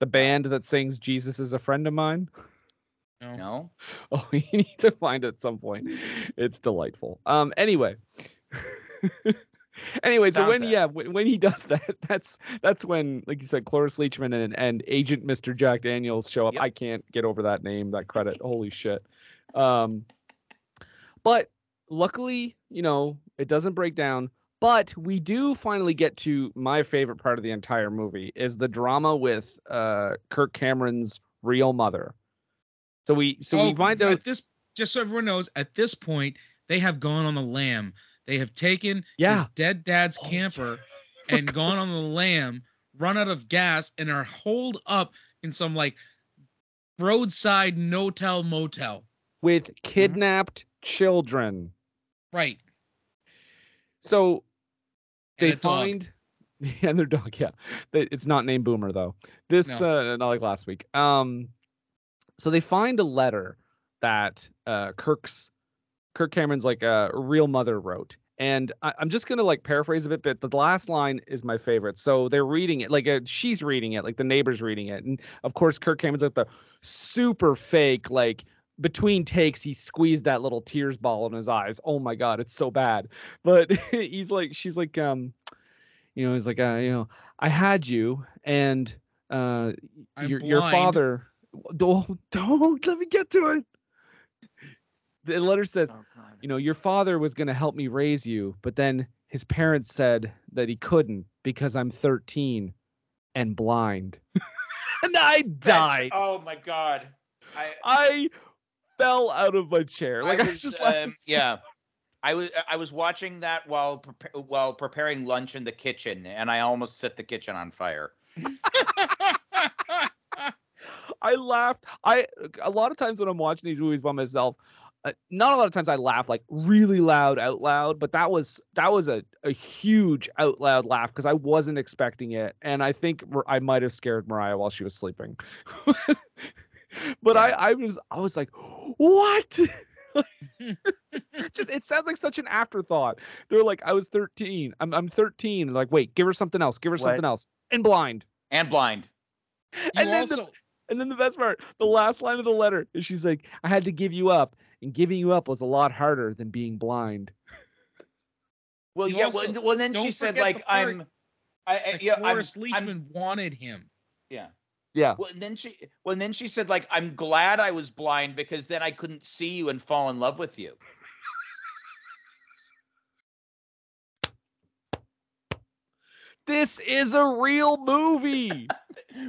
The band that sings Jesus is a friend of mine. No. No. Oh, you need to find it at some point. It's delightful. Um. Anyway. anyway, so when sad. yeah, when, when he does that, that's that's when, like you said, Cloris Leachman and and Agent Mr. Jack Daniels show up. Yep. I can't get over that name, that credit. Holy shit. Um. But luckily, you know, it doesn't break down. But we do finally get to my favorite part of the entire movie is the drama with uh Kirk Cameron's real mother. So we so we Oh, find out this. Just so everyone knows, at this point, they have gone on the lam. They have taken Yeah. his dead dad's Oh, camper and gone on the lam, run out of gas, and are holed up in some like roadside no-tell motel. with kidnapped children. Right. So And they a dog. find The underdog, yeah. It's not named Boomer though. This No. uh not like last week. Um so they find a letter that uh Kirk's Kirk Cameron's like a real mother wrote. And I, I'm just gonna like paraphrase a bit, but the last line is my favorite. So they're reading it, like uh, she's reading it, like the neighbor's reading it, and of course Kirk Cameron's like the super fake, like between takes he squeezed that little tears ball in his eyes. Oh my god, it's so bad. But he's like, she's like, um, you know, he's like, uh, you know, I had you, and uh, I'm your your father. Don't don't let me get to it. The letter says, Oh, you know, your father was going to help me raise you, but then his parents said that he couldn't because I'm 13 and blind. and I died. Oh my God. I I fell out of my chair. Like I, was, just um, laughed yeah. I was I was watching that while prepa- while preparing lunch in the kitchen, and I almost set the kitchen on fire. I laughed. I a lot of times when I'm watching these movies by myself, uh, not a lot of times I laugh like really loud out loud, but that was that was a, a huge out loud laugh because I wasn't expecting it, and I think I might have scared Mariah while she was sleeping. but I I was I was like, what? Just it sounds like such an afterthought. They're like, I was 13. I'm I'm 13. Like, wait, give her something else. Give her What? something else. And blind. And blind. You and then the- and then the best part, the last line of the letter is she's like, I had to give you up, and giving you up was a lot harder than being blind. Well, You yeah. also- well, well, then she said like part I'm. I, I that yeah. I'm, Cloris I'm Leachman wanted him. yeah. Yeah. Well, and then she well, and then she said like I'm glad I was blind because then I couldn't see you and fall in love with you. This is a real movie.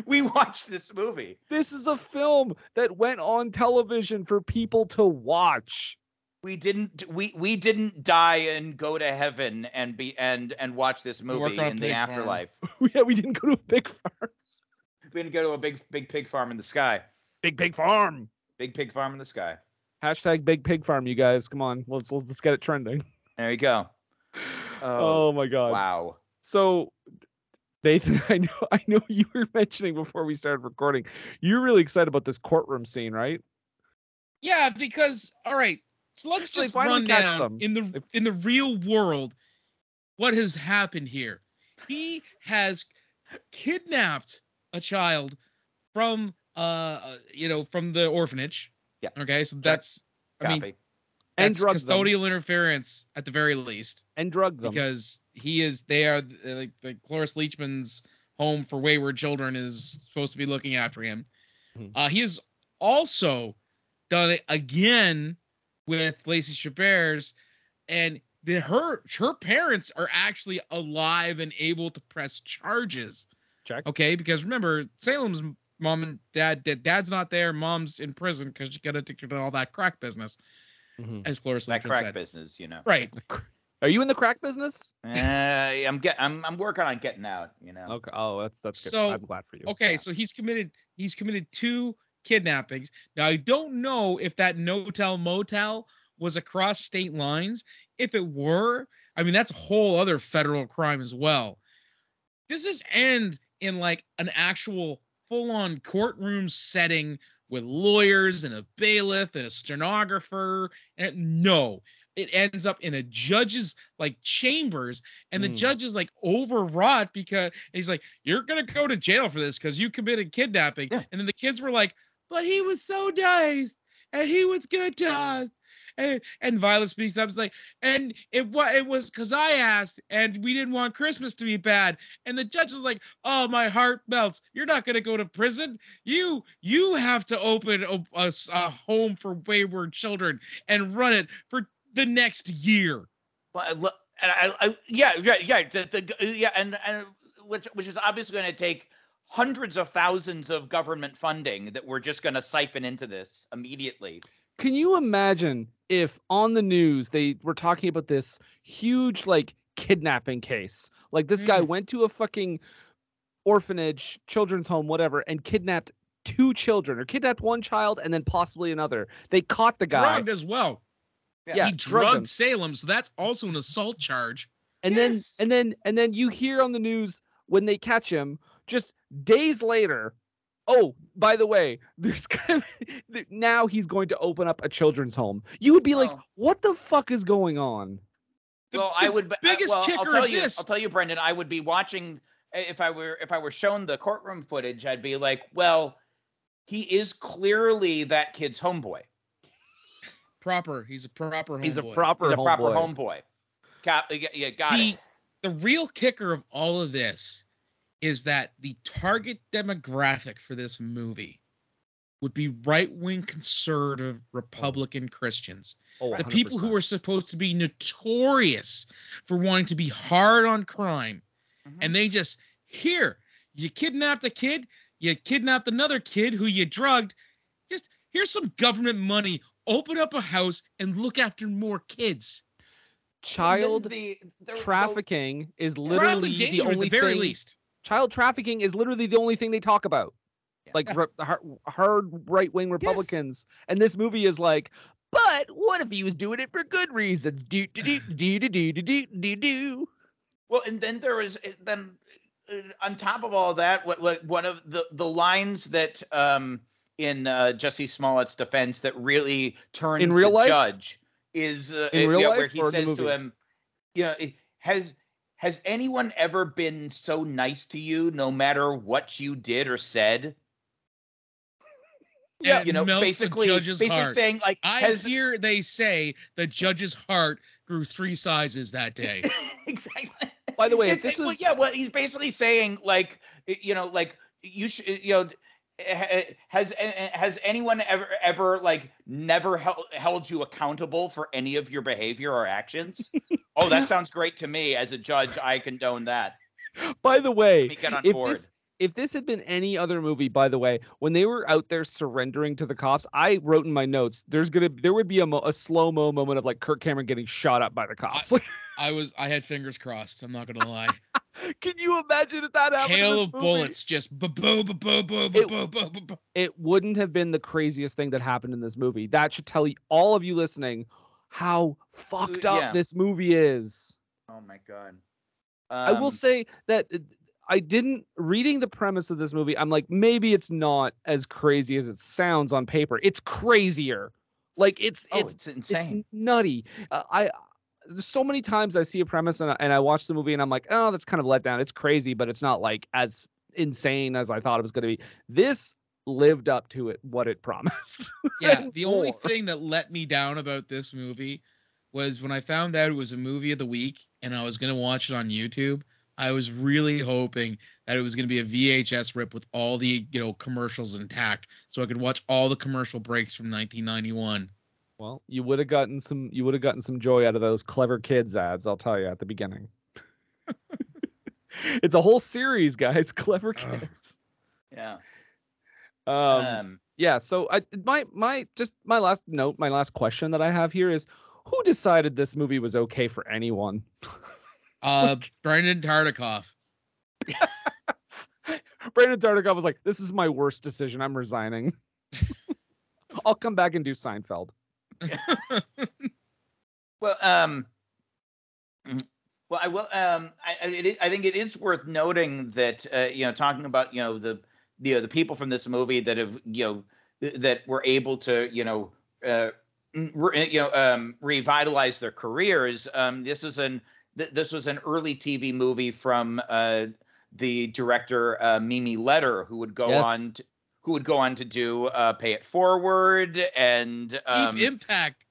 We watched this movie. this is a film that went on television for people to watch. We didn't we we didn't die and go to heaven and be and and watch this movie in the afterlife. yeah, we didn't go to a big farm. We didn't go to a big big pig farm in the sky. Big pig farm. Big pig farm in the sky. Hashtag big pig farm, you guys. Come on, let's let's, let's get it trending. There you go. Oh, Oh, my god. wow. So, Nathan, I know I know you were mentioning before we started recording, you're really excited about this courtroom scene, right? Yeah, because all right, so let's just run catch down them? in the in the real world what has happened here. He has kidnapped a child from uh uh, you know from the orphanage. Yeah. Okay, so that's I mean And that's drugged them. custodial interference at the very least And drug them. because he is they are uh, like the Cloris Leachman's home for wayward children is supposed to be looking after him. Mhm. Uh, he has also done it again with Lacey Chabert's, and the her her parents are actually alive and able to press charges. Check. Okay, because remember Salem's mom and dad, dad dad's not there, mom's in prison because she got addicted to all that crack business, Mhm. as Cloris That Leachman crack said. business, you know. Right. Are you in the crack business? Uh, I'm get I'm I'm working on getting out, you know. Okay. Oh, that's that's good. So, I'm glad for you. Okay, Yeah. so he's committed he's committed two kidnappings. Now I don't know if that no-tell motel was across state lines. If it were, I mean that's a whole other federal crime as well. Does this end in like an actual full-on courtroom setting with lawyers and a bailiff and a stenographer? And no, it ends up in a judge's like chambers and the Hmm. judge is like overwrought because he's like you're gonna go to jail for this because you committed kidnapping Yeah. and then the kids were like but he was so nice and he was good to us and, and Violet speaks up. It's like, and it what it was because I asked, and we didn't want Christmas to be bad. And the judge is like, "Oh, my heart melts. You're not gonna go to prison. You you have to open a home for wayward children and run it for the next year." Well, I and I, I, yeah, yeah, yeah, the, the, yeah, and and which which is obviously going to take hundreds of thousands of government funding that we're just going to siphon into this immediately. Can you imagine if on the news they were talking about this huge like kidnapping case? Like this guy Mm. went to a fucking orphanage, children's home, whatever, and kidnapped two children or kidnapped one child and then possibly another. They caught the guy. Drugged as well. Yeah, he drugged drugged. Salem, so that's also an assault charge. And then and then and then you hear on the news when they catch him just days later. Oh, by the way, there's gonna be, now he's going to open up a children's home. You would be like, Oh. what the fuck is going on? The- well, the I would. biggest well, kicker I'll tell of you, this. I'll tell you, Brendan. I would be watching if I were if I were shown the courtroom footage. I'd be like, well, he is clearly that kid's homeboy. Proper. He's a proper. He's a homeboy. proper He's a proper homeboy. homeboy. Cap, yeah, yeah, got the, it. the real kicker of all of this is that the target demographic for this movie would be right wing conservative Republican Christians. Oh, The people who are supposed to be notorious for wanting to be hard on crime. Mhm. And they just, here, you kidnapped a kid, you kidnapped another kid who you drugged. Just here's some government money. Open up a house and look after more kids. child The- the- the- trafficking is literally the the only at the very thing. least. Child trafficking is literally the only thing they talk about. Yeah. Like re- hard right wing Republicans, and this movie is like. But what if he was doing it for good reasons? Do do do do do do do do do. Well, and then there was then uh, on top of all that, what, what one of the the lines that um in uh, Jussie Smollett's defense that really turns In real the life? judge is uh, In real yeah, life where he says to him, you know, has has anyone ever been so nice to you, no matter what you did or said? Yeah, you know, basically, basically heart. saying like, I has, hear they say the judge's heart grew three sizes that day. exactly. By the way, It- this it- well, was yeah, well, he's basically saying like, you know, like you should, you know, has has anyone ever ever like never held held you accountable for any of your behavior or actions? oh, that sounds great to me. As a judge, I condone that. By the way, get on if board. this if this had been any other movie, by the way, when they were out there surrendering to the cops, I wrote in my notes, there's gonna there would be a, mo- a slow mo moment of like Kirk Cameron getting shot up by the cops. Like, I was I had fingers crossed. I'm not gonna lie. can you imagine if that happened? in Hail of movie? bullets, just ba boo ba boo boo It- ba boo boo boo boo. It wouldn't have been the craziest thing that happened in this movie. That should tell you, all of you listening how fucked up yeah. this movie is. Oh my god. I will Um, say that uh, I didn't reading the premise of this movie. I'm like, maybe it's not as crazy as it sounds on paper. It's crazier. Like it's Oh, it's it's insane. it's nutty. Uh, I there's so many times I see a premise and I, and I watch the movie and I'm like, oh, that's kind of let down. It's crazy, but it's not like as insane as I thought it was going to be. This lived up to it what it promised. Yeah, the only thing that let me down about this movie was when I found out it was a movie of the week and I was gonna watch it on YouTube. I was really hoping that it was gonna be a VHS rip with all the you know commercials intact, so I could watch all the commercial breaks from 1991. Well, you would have gotten some you would have gotten some joy out of those clever kids ads, I'll tell you at the beginning. it's a whole series, guys. Clever Ugh. kids. yeah. Um, Um, yeah so i my my just my last note my last question that i have here is who decided this movie was okay for anyone Uh, Brandon Tartikoff. brandon tartikoff was like this is my worst decision i'm resigning i'll come back and do seinfeld Well, um, mm, well, I will. Um, I, I, it, is- I think it is worth noting that uh, you know, talking about you know the the uh, the people from this movie that have you know th- that were able to you know uh, mm, re, you know um, revitalize their careers. Um, this was an th- this was an early TV movie from uh, the director uh, Mimi Leder, who would go Yes. on to, who would go on to do uh, Pay It Forward and Deep um, Impact.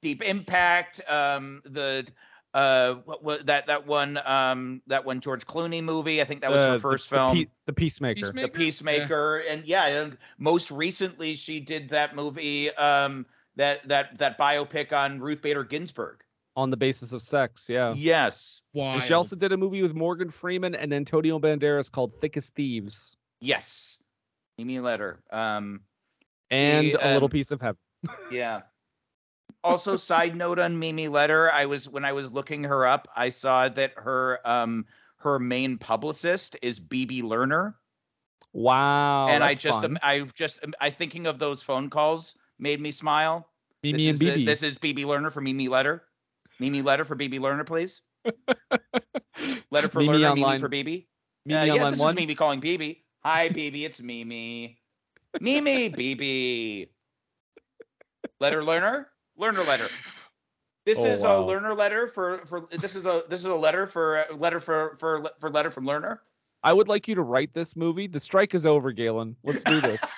Deep Impact, um, the uh, what, what that that one um that one George Clooney movie. I think that was Uh, her first the, film, Pe- the peacemaker, Peacemaker? The Peacemaker, and yeah, and most recently she did that movie, um, that that that biopic on Ruth Bader Ginsburg. on the basis of sex yeah Yes, Wild. and she also did a movie with morgan freeman and antonio banderas called thick as thieves yes, Mimi Leder. Um, and The, a little um, piece of heaven Yeah. Also, side note on Mimi Leder, I was when I was looking her up, I saw that her um her main publicist is BB Lerner, wow and I just fun. I just I thinking of those phone calls made me smile. mimi this and is, uh, bb This is BB Lerner for Mimi Leder. Mimi Leder for BB Lerner, please. Letter for Mimi learner, online- Mimi for BB. Mimi yeah, yeah, this one. is Mimi calling BB. Hi, BB, it's Mimi. Mimi, BB. Letter learner, learner letter. This Oh, is wow. a learner letter for for this is a this is a letter for uh, letter for for for letter from learner. I would like you to write this movie. The strike is over, Galen. Let's do this.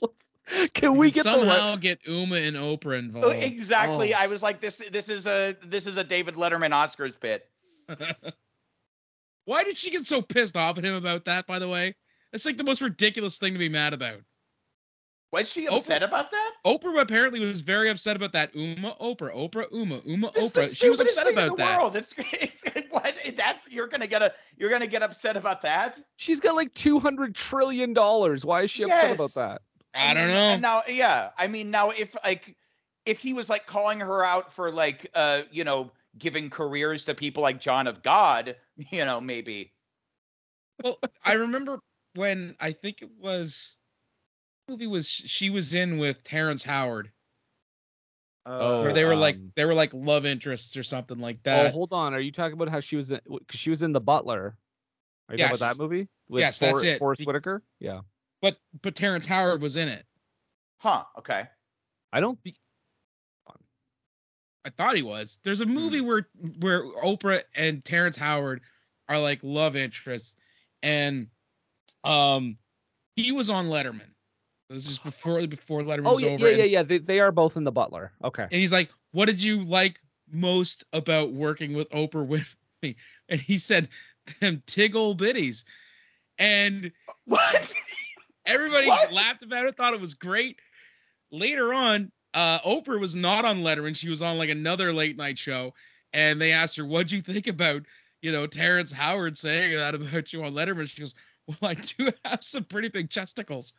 Let's- Can we get somehow le- get Uma and Oprah Oh, involved? exactly. Oh. I was like, this this is a this is a David Letterman Oscars bit. Why did she get so pissed off at him about that? By the way, That's like the most ridiculous thing to be mad about. Was she Oprah- upset about that? Oprah apparently was very upset about that. Uma, Oprah, Oprah, Uma, Uma, It's Oprah. She was stupidest upset thing in about the that. World. It's, it's what that's you're gonna get a you're gonna get upset about that. She's got like two hundred trillion dollars. Why is she upset about that? I don't know. and Now, yeah, I mean, now if like if he was like calling her out for like uh you know giving careers to people like John of God, you know maybe. Well, I remember when I think it was movie was she was in with Terrence Howard, Oh, where they were like um, they were like love interests or something like that. oh, that. hold on. Are you talking about how she was in? Because she was in The Butler. Are you talking Yes. about that movie? With Yes, that's it. Forest Whitaker. Yeah. But but Terrence Howard was in it. Huh. Okay. I don't. I thought he was. There's a movie where where Oprah and Terrence Howard are like love interests, and um, he was on Letterman. This is before before Letterman Oh was yeah, over. yeah, yeah, yeah. They, they are both in The Butler. Okay. and he's like, "What did you like most about working with Oprah Winfrey?" And he said, "Them tiggle bitties," and What? Everybody What? laughed about it, thought it was great. Later on, uh, Oprah was not on Letterman. She was on like another late night show, and they asked her, "What'd you think about, you know, Terrence Howard saying that about you on Letterman?" She goes, "Well, I do have some pretty big chesticles,"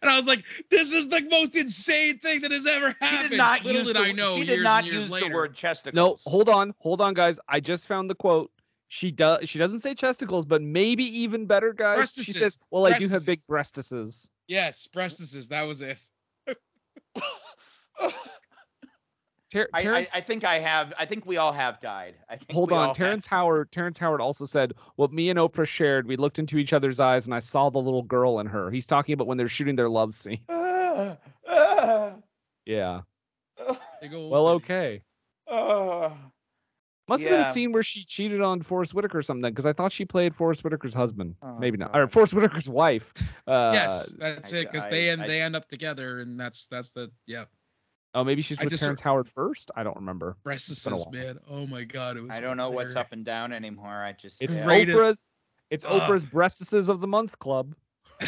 and I was like, "This is the most insane thing that has ever She happened." did not Little use did the, I know. she did not use later. the word chesticles. No, hold on, hold on, guys. I just found the quote. She does. She doesn't say chesticles, but maybe even better, guys. She says, "Well, I do have big Breastises. breastises." Yes, breastises. That was it. Ter- I, I, Terrence, I think I have. I think we all have died. I think hold we all on. have. Terrence Howard. Terrence Howard also said, "What me and Oprah shared. We looked into each other's eyes, and I saw the little girl in her." He's talking about when they're shooting their love scene. Ah, ah, Yeah. ah, Big old Well, okay. Must have been a scene where she cheated on Forest Whitaker or something, because I thought she played Forest Whitaker's husband. Oh, Maybe not. God. Or Forest Whitaker's wife. Uh, yes, that's I- it. Because they end I- they end up together, and that's that's the yeah. Oh, maybe she's I with just- Terrence Howard first. I don't remember. been Breastises, man. Oh my god, it was. I don't know what's up and down anymore. I just It's yeah. Oprah's. It's Ugh. Oprah's breastises of the month club. Uh,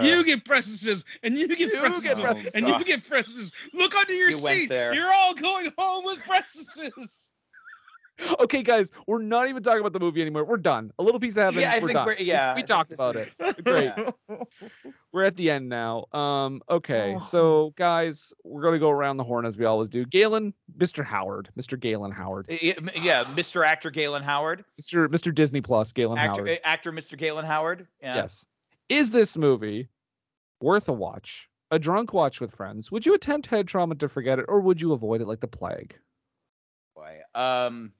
You get breastises, and you get You breastises, breastises. and you get breastises. Look under your You went seat. there. You're all going home with breastises. Okay, guys, we're not even talking about the movie anymore. We're done. A little piece of heaven. yeah, I we're think done. we're yeah. we think talked about it. Great. yeah. We're at the end now. Um, okay, Oh. so guys, we're gonna go around the horn as we always do. Galen, Mr. Howard, Mr. Galen Howard, Yeah, yeah, Mr. Actor Galen Howard, Mr. Mr. Disney Plus, Galen actor, Howard. actor Mr. Galen Howard. Yeah. Yes. Is this movie worth a watch? A drunk watch with friends? Would you attempt head trauma to forget it, or would you avoid it like the plague? Boy. Um,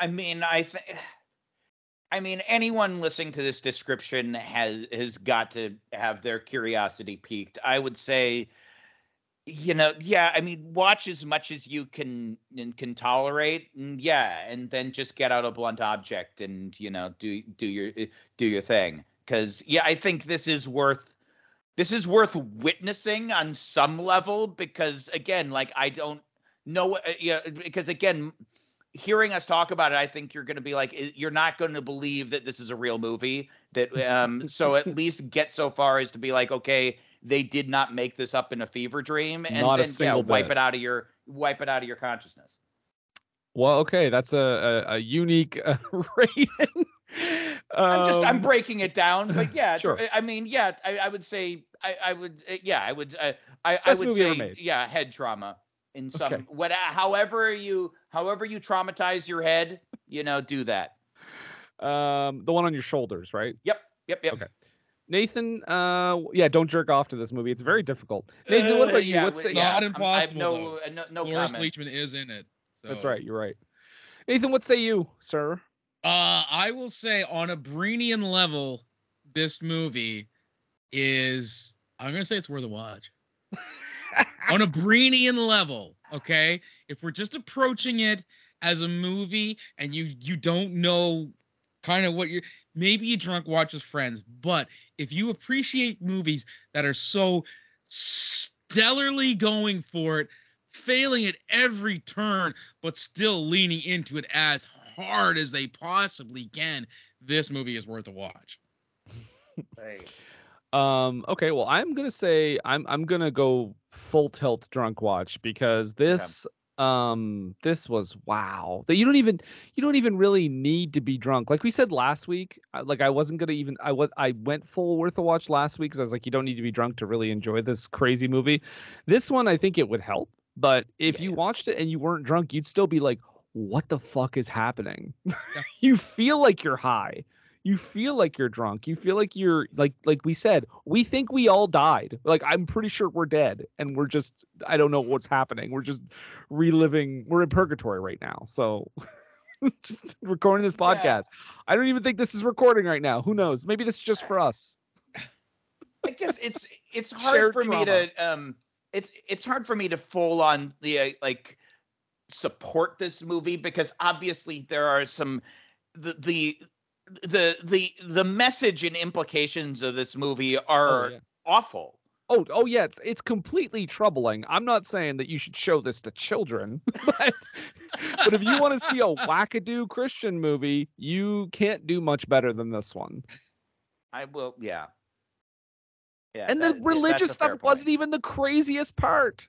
I mean, I think. I mean, anyone listening to this description has has got to have their curiosity piqued. I would say, you know, yeah. I mean, watch as much as you can and can tolerate, and yeah, and then just get out a blunt object and you know do do your do your thing. Because yeah, I think this is worth this is worth witnessing on some level. Because again, like I don't know, uh, yeah, because again, hearing us talk about it, I think you're going to be like, you're not going to believe that this is a real movie. That um, so at least get so far as to be like, okay, they did not make this up in a fever dream, and Not then yeah, wipe bit. it out of your wipe it out of your consciousness. Well, okay, that's a a, a unique uh, rating. I'm just I'm Um, breaking it down, but yeah, sure. I- mean, yeah, I, I would say I, I would yeah, I would uh, I I would say yeah, head trauma in some Okay. what however you however you traumatize your head, you know, do that. um, the one on your shoulders, right? Yep, yep, yep. Okay. Nathan, uh, yeah, don't jerk off to this movie. It's very difficult. Nathan, what Uh, about you? yeah, What's we- say, Not I'm- impossible, I have no, though. uh, no, no Cloris comment. Leachman is in it. That's right. You're right. Nathan, what say you, sir? Uh, I will say on a Breenian level, this movie is. I'm gonna say it's worth a watch. on a Breenian level, okay. If we're just approaching it as a movie and you you don't know kind of what you're maybe you drunk watches friends, but if you appreciate movies that are so stellarly going for it, failing at every turn, but still leaning into it as hard as they possibly can, this movie is worth a watch. Hey. Um, okay, well, I'm gonna say I'm I'm gonna go full tilt drunk watch because this um this was wow. That you don't even you don't even really need to be drunk. Like we said last week, like I wasn't gonna even I was I went full worth a watch last week because I was like you don't need to be drunk to really enjoy this crazy movie. This one I think it would help, but if you Yeah. watched it and you weren't drunk, you'd still be like, what the fuck is happening? you feel like you're high you feel like you're drunk. You feel like you're like like we said we think we all died. Like i'm pretty sure we're dead and we're just i don't know what's happening. We're just reliving we're in purgatory right now. So just recording this Yeah. podcast. I don't even think this is recording right now. Who knows? Maybe this is just for us. I guess it's it's hard Shared for me to um it's it's hard for me to full on the uh, like support this movie because obviously there are some the the the the the message and implications of this movie are oh, yeah. awful. oh oh yeah it's, it's completely troubling i'm not saying that you should show this to children but but if you want to see a wackadoo christian movie you can't do much better than this one I will yeah. Yeah. and that- the religious stuff wasn't even the craziest part.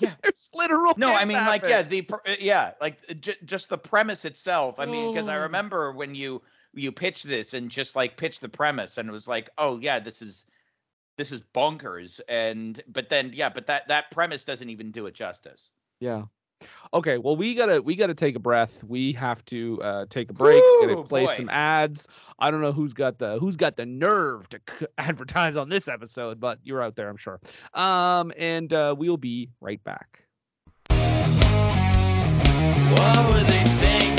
Yeah. There's literal. No, I mean like yeah, the uh, yeah, like uh, j- just the premise itself. I mean, because I Oh. remember when you you pitched this and just like pitched the premise, and it was like, oh yeah, this is this is bonkers. And but then yeah, but that that premise doesn't even do it justice. Yeah. Okay. Well, we gotta we gotta take a breath. We have to uh, take a break. Gonna play boy. some ads. I don't know who's got the who's got the nerve to c- advertise on this episode, but you're out there, I'm sure. Um, and uh, we'll be right back. What were they thinking?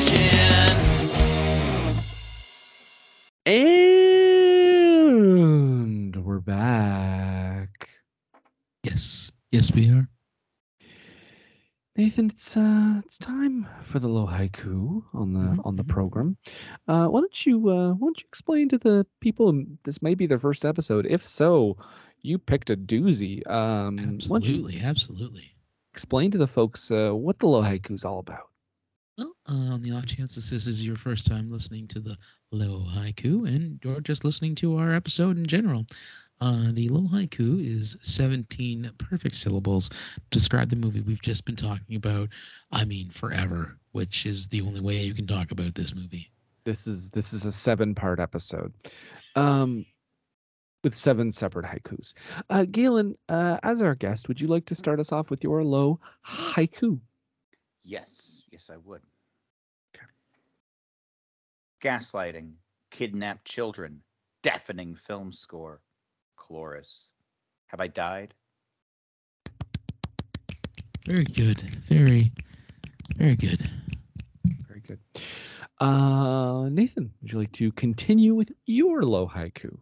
And we're back. Yes. Yes, we are. Nathan, it's uh, it's time for the low haiku on the Mhm, on the program. Uh, why don't you uh, why don't you explain to the people? This may be their first episode. If so, you picked a doozy. Um, why don't you Absolutely. Absolutely. explain to the folks uh, what the low haiku is all about? Well, uh, on the off chance that this is your first time listening to the low haiku, and you're just listening to our episode in general, uh, the low haiku is 17 perfect syllables to describe the movie we've just been talking about. I mean, forever, which is the only way you can talk about this movie. This is this is a seven part episode, um, with seven separate haikus. Uh, Galen, uh, as our guest, would you like to start us off with your low haiku? Yes, yes, I would. Gaslighting, kidnapped children, deafening film score, chorus. Have I died? Very good. Very, very good. Very good. Uh, Nathan, would you like to continue with your low haiku?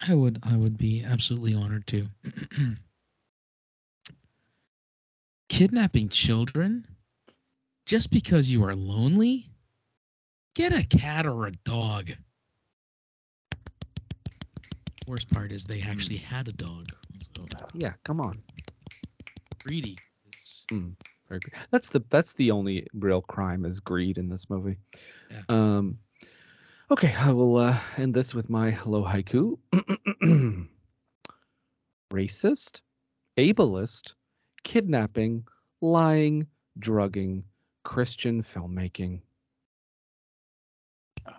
I would I would be absolutely honored to. Kidnapping children just because you are lonely? Get a cat or a dog. Worst part is they actually had a dog. So Yeah, come on. greedy. It's- Very good. That's the that's the only real crime is greed in this movie. Yeah. Um. Okay, I will uh, end this with my low haiku. Racist, ableist, kidnapping, lying, drugging, Christian filmmaking. Oh.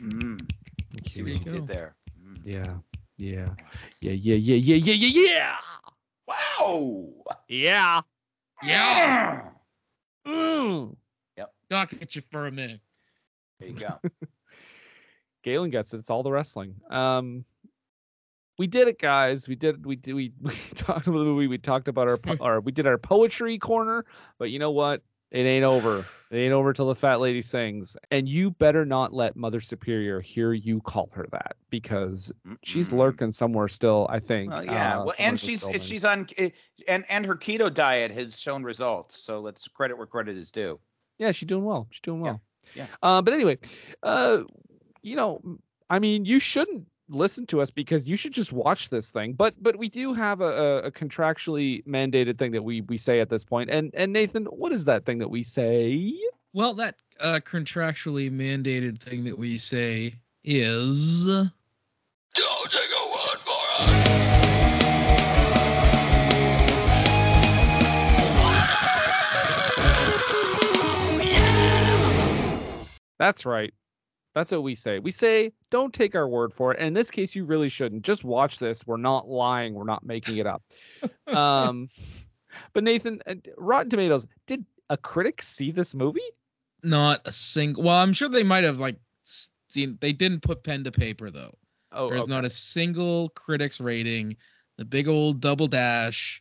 Mm, see what There you you did there. Yeah, yeah, yeah, yeah, yeah, yeah, yeah, yeah, yeah, Wow. yeah. Yeah. Mm. Duck at you for a minute. There you go. Galen gets it. It's all the wrestling. Um. we did it, guys. We did. We did. We, we talked about the movie. We talked about our our we did our poetry corner. But you know what? It ain't over. It ain't over till the fat lady sings. And you better not let Mother Superior hear you call her that because she's lurking somewhere still. I think. Well, yeah. uh, well, and she's she's on eh, and and her keto diet has shown results. So let's credit where credit is due. Yeah, she's doing well. She's doing well. yeah. Uh, but anyway, uh, you know, I mean, you shouldn't listen to us because you should just watch this thing. But but we do have a, a, a contractually mandated thing that we we say at this point. And and Nathan, what is that thing that we say? Well, that uh, contractually mandated thing that we say is. Don't take a word for it. That's right. That's what we say. We say don't take our word for it. And in this case, you really shouldn't. Just watch this. We're not lying. We're not making it up. um, but Nathan, uh, Rotten Tomatoes, did a critic see this movie? Not a single. Well, I'm sure they might have like seen. They didn't put pen to paper though. Oh, There's okay. not a single critics rating. The big old double dash,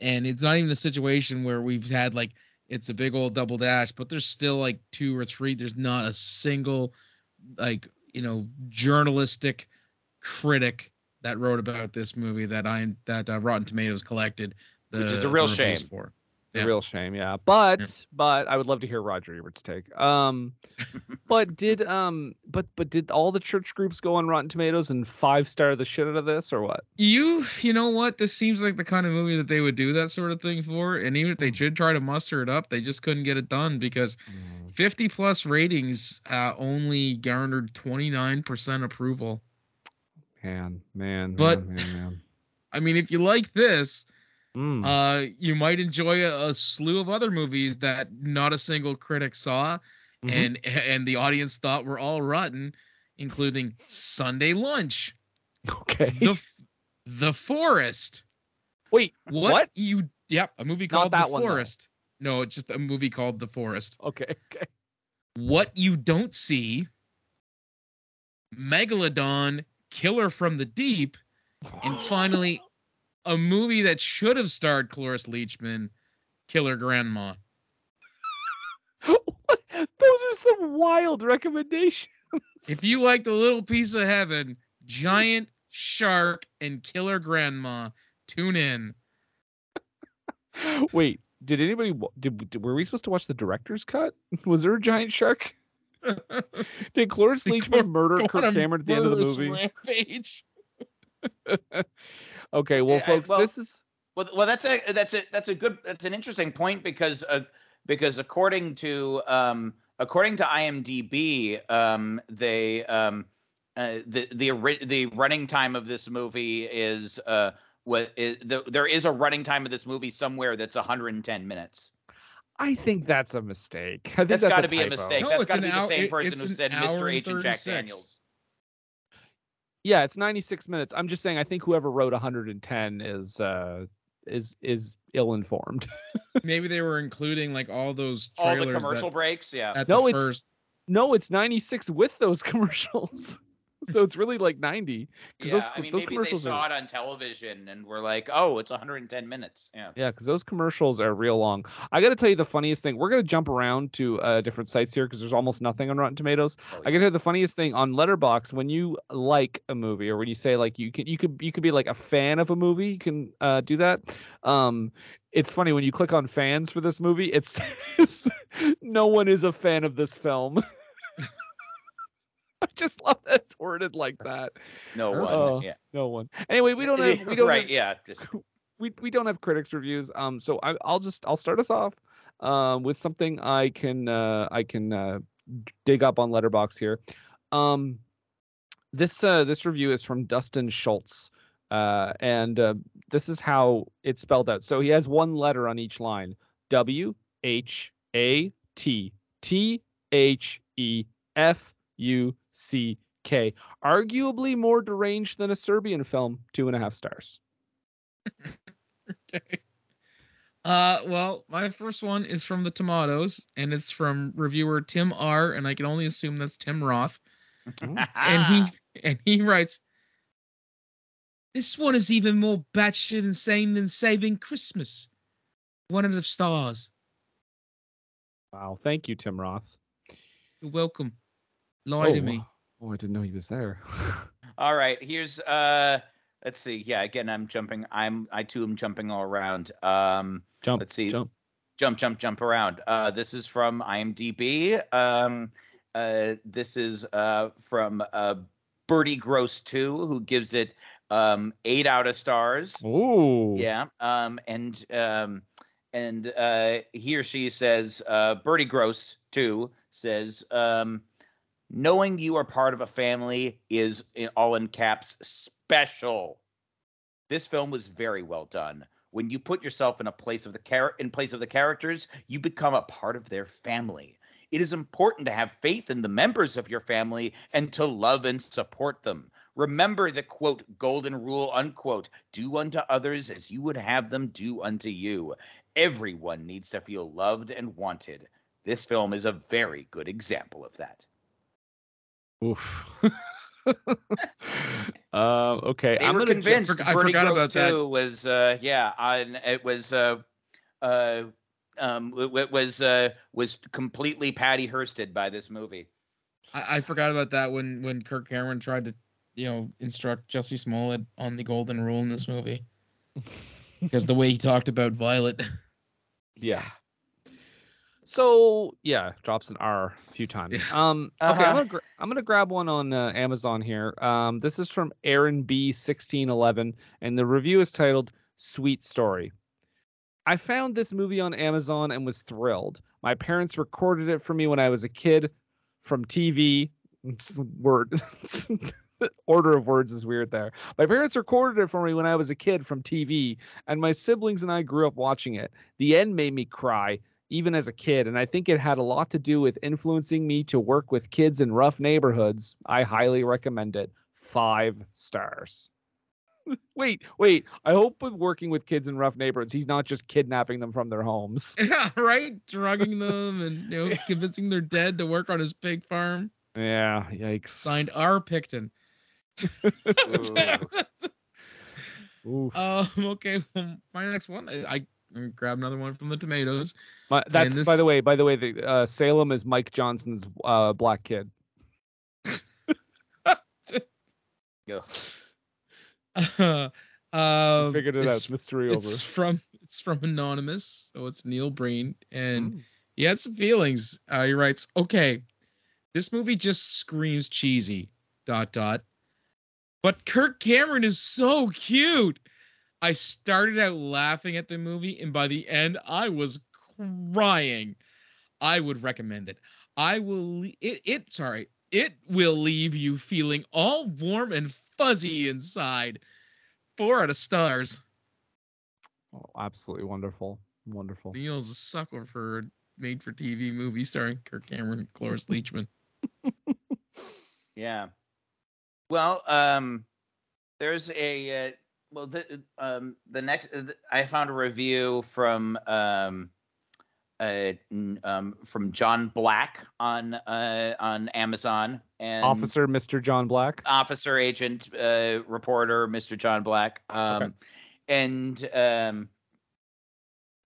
and it's not even a situation where we've had like it's a big old double dash, but there's still like two or three. There's not a single like you know journalistic critic that wrote about this movie that I that uh, Rotten Tomatoes collected. The, Which is a real shame. For. Yeah. real shame, yeah. But Yeah. but I would love to hear Roger Ebert's take. Um, but did um but but did all the church groups go on Rotten Tomatoes and five star the shit out of this or what? You you know what? This seems like the kind of movie that they would do that sort of thing for. And even if they did try to muster it up, they just couldn't get it done because 50 plus ratings uh, only garnered 29% approval. Man, man, But- man, man, man. I mean, if you like this, Mm. uh, you might enjoy a, a slew of other movies that not a single critic saw, Mhm. and and the audience thought were all rotten, including Sunday Lunch, okay. The The Forest. Wait, What, what? you? Yep, a movie called The one, though. Forest. No, it's just a movie called The Forest. Okay, okay. What you don't see. Megalodon, Killer from the Deep, and finally, a movie that should have starred Cloris Leachman, Killer Grandma. Those are some wild recommendations. If you liked a little piece of heaven, Giant Shark and Killer Grandma, tune in. Wait, did anybody did, did were we supposed to watch the director's cut? Was there a giant shark? Did Cloris Leachman murder Kirk Cameron at the end of the movie? Rampage. Okay, well, Yeah, I- folks, well- this is Well, well, that's a that's a that's a good that's an interesting point because uh, because according to um according to IMDb um they um uh, the the the running time of this movie is uh what is the, there is a running time of this movie somewhere that's 110 minutes. I think that's a mistake. I think That's that's got to be a mistake. No, that's it's got to an be the same person who said Mr. and H and Jack Daniels. Yeah, it's 96 minutes. I'm just saying I think whoever wrote 110 is uh is is ill informed. Maybe they were including like all those All the commercial that, breaks, yeah. at No, the it's- first. no, it's 96 with those commercials. so it's really like 90. Yeah, those, I mean those maybe they commercials saw are, it on television and were like, "Oh, it's 110 minutes." Yeah. Yeah, because those commercials are real long. I got to tell you the funniest thing. We're gonna jump around to uh, different sites here because there's almost nothing on Rotten Tomatoes. Oh, I got to tell you the funniest thing on Letterboxd when you like a movie or when you say like you can you could you could be like a fan of a movie. You can uh, do that. Um, it's funny when you click on fans for this movie. It says no one is a fan of this film. Just love that it's worded like that. No one. Oh, yeah. No one. Anyway, we don't have we don't right. have, Yeah. Just we we don't have critics reviews. Um, so I, I'll just I'll start us off um, with something I can uh, I can uh, dig up on Letterboxd here. Um, this uh, this review is from Dustin Schultz, uh, and uh, this is how it's spelled out. So he has one letter on each line: W H A T T H E F U C K. Arguably more deranged than a Serbian film. Two and a half stars. Okay. Uh, well, my first one is from the Tomatoes, and it's from reviewer Tim R, and I can only assume that's Tim Roth. And he and he writes, This one is even more batshit insane than Saving Christmas. One of the stars. Wow. Thank you, Tim Roth. You're welcome. Lie to oh, me. Oh, I didn't know he was there. All right, here's uh let's see. Yeah, again I'm jumping I'm I too am jumping all around. Um jump. Let's see. Jump. jump jump jump around. Uh this is from IMDb. Um uh this is uh from uh Birdie Gross 2 who gives it um 8 out of stars. Ooh. Yeah. Um and um and uh he or she says uh Birdie Gross 2 says um knowing you are part of a family is in all in caps special. This film was very well done. When you put yourself in a place of the char- in place of the characters, you become a part of their family. It is important to have faith in the members of your family and to love and support them. Remember the quote golden rule unquote do unto others as you would have them do unto you. Everyone needs to feel loved and wanted. This film is a very good example of that. Oof. uh, okay, They I'm were gonna ju- convinced forg- I Birdie forgot Gross about that. was uh yeah, on it was uh uh um it, it was uh was completely Patty Hursted by this movie. I, I forgot about that when when Kirk Cameron tried to, you know, instruct Jussie Smollett on the golden rule in this movie. because the way he talked about Violet. Yeah. So yeah, drops an R a few times. Um, okay, Uh-huh. I'm gonna gra- I'm gonna grab one on uh, Amazon here. Um, this is from Aaron B sixteen eleven, and the review is titled "Sweet Story." I found this movie on Amazon and was thrilled. My parents recorded it for me when I was a kid from TV. Word order of words is weird there. My parents recorded it for me when I was a kid from TV, and my siblings and I grew up watching it. The end made me cry, even as a kid, and I think it had a lot to do with influencing me to work with kids in rough neighborhoods. I highly recommend it. Five stars. wait, wait. I hope with working with kids in rough neighborhoods, he's not just kidnapping them from their homes. yeah, right? Drugging them and you know, convincing their dead to work on his pig farm. Yeah, yikes. Signed R. Picton. Um, okay, well, my next one, I, Grab another one from the tomatoes. My, that's by the way. By the way, the uh, Salem is Mike Johnson's uh, black kid. Ugh. uh, Figured it out. it's, Mystery over. it's from it's from anonymous, so it's Neil Breen, and Mm. he had some feelings. Uh, he writes, "Okay, this movie just screams cheesy." Dot dot. But Kirk Cameron is so cute. I started out laughing at the movie, and by the end, I was crying. I would recommend it. I will. le- It. It. Sorry. It will leave you feeling all warm and fuzzy inside. Four out of stars. Oh, absolutely wonderful. Wonderful. Neil's a sucker for a made-for-TV movie starring Kirk Cameron and Cloris Leachman. Yeah. Well, um, there's a uh, well, the um, the next uh, I found a review from um, uh, um, from John Black on uh on Amazon and Officer Mr. John Black. officer agent uh reporter Mr. John Black um Okay. and um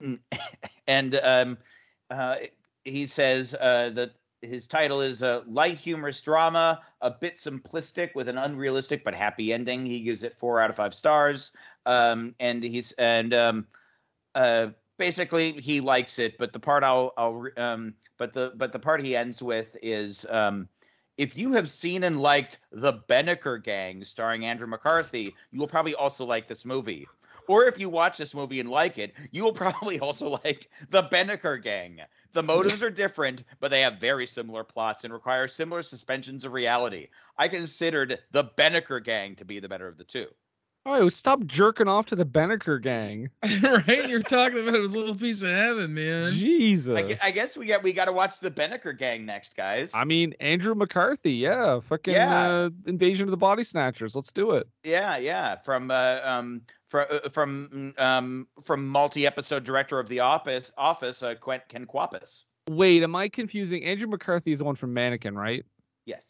and um uh he says uh that his title is a light humorous drama, a bit simplistic with an unrealistic but happy ending. He gives it four out of five stars. Um, and he's and um, uh, basically he likes it, but the part I'll I'll um, but the but the part he ends with is um, if you have seen and liked The Beniker Gang starring Andrew McCarthy, you will probably also like this movie. Or if you watch this movie and like it, you will probably also like The Beniker Gang. The motives are different, but they have very similar plots and require similar suspensions of reality. I considered The Beniker Gang to be the better of the two. Oh, stop jerking off to the Beniker gang. right? You're talking about a little piece of heaven, man. Jesus. I, I guess we got we got to watch The Beniker Gang next, guys. I mean, Andrew McCarthy, yeah, fucking Yeah. Uh, Invasion of the Body Snatchers. Let's do it. Yeah, yeah, from uh, um from uh, from um from multi-episode director of The Office, Office uh, Quent, Ken Kwapis. Wait, am I confusing? Andrew McCarthy is the one from Mannequin, right? Yes.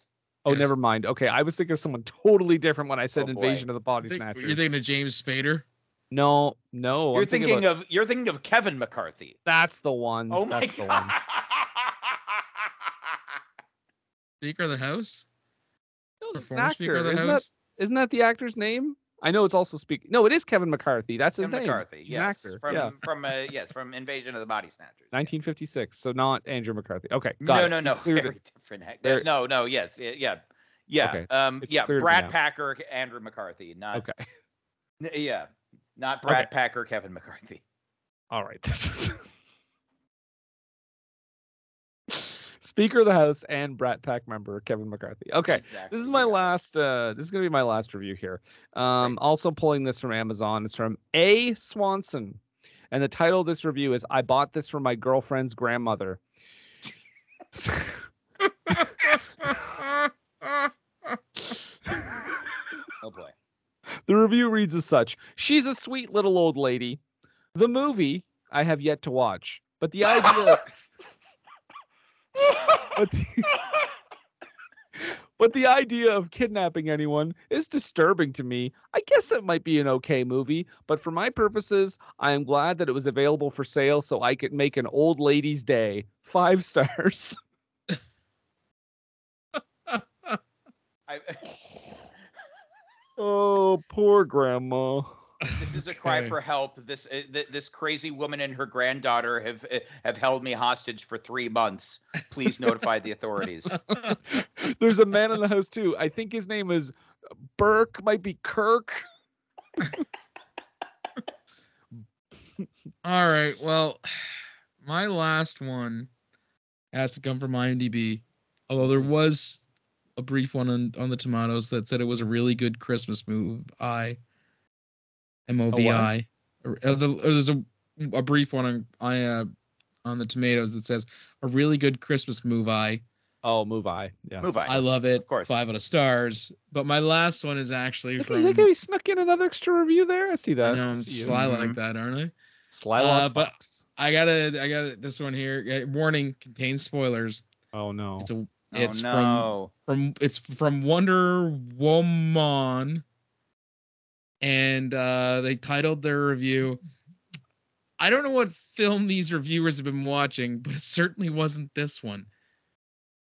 Oh, Yes. never mind. Okay, I was thinking of someone totally different when I said Oh, boy. Invasion of the Body Think- Snatchers. you're thinking of James Spader? no, no. You're I'm thinking, thinking about- of you're thinking of Kevin McCarthy. That's the one. Oh my That's the god. one. Speaker of the House? No, Or it's an Speaker of actor. the Isn't that, House? isn't that the actor's name? I know it's also speak. No, it is Kevin McCarthy. That's his Kevin name. McCarthy. He's yes. an actor. From yeah. from uh, yes, from Invasion of the Body Snatchers. 1956. So not Andrew McCarthy. Okay. Got no, it. no, no, Cleared it. very different. No, no, yes, yeah, yeah, yeah. Okay, Um, it's yeah, Brad. Packer, Andrew McCarthy, not Okay. yeah, not Brad Okay. Packer, Kevin McCarthy. All right. Speaker of the House and Brat Pack member Kevin McCarthy. Okay. Exactly, This is my last uh this is gonna be my last review here. Um also pulling this from Amazon. It's from A Swanson. And the title of this review is I bought this from my girlfriend's grandmother. Oh boy. The review reads as such She's a sweet little old lady. The movie I have yet to watch, but the idea but the, but the idea of kidnapping anyone is disturbing to me. I guess it might be an okay movie, but for my purposes, I am glad that it was available for sale so I could make an old lady's day. Five stars. I, Oh, poor grandma. This is a cry for help. This uh, this crazy woman and her granddaughter have uh, have held me hostage for three months. Please notify the authorities. There's a man in the house too. I think his name is Burke, might be Kirk. All right. Well, my last one has to come from IMDb. Although there was a brief one on, on the tomatoes that said it was a really good Christmas move. I M O V I. Or, uh, the- or There's a, a brief one on I uh, on the tomatoes that says a really good Christmas move. I Oh, move I. Yeah. Move on. I love it. Of course. Five out of stars. But my last one is actually Look, from. look how he snuck in another extra review there. I see I that. know I'm see sly Mhm. like that, aren't I? Sly Uh, Lock but- Fox. I gotta, I got this one here. Uh, Warning: contains spoilers. Oh no. It's a, oh no. from from it's from Wonder Woman, and uh, they titled their review. I don't know what film these reviewers have been watching, but it certainly wasn't this one.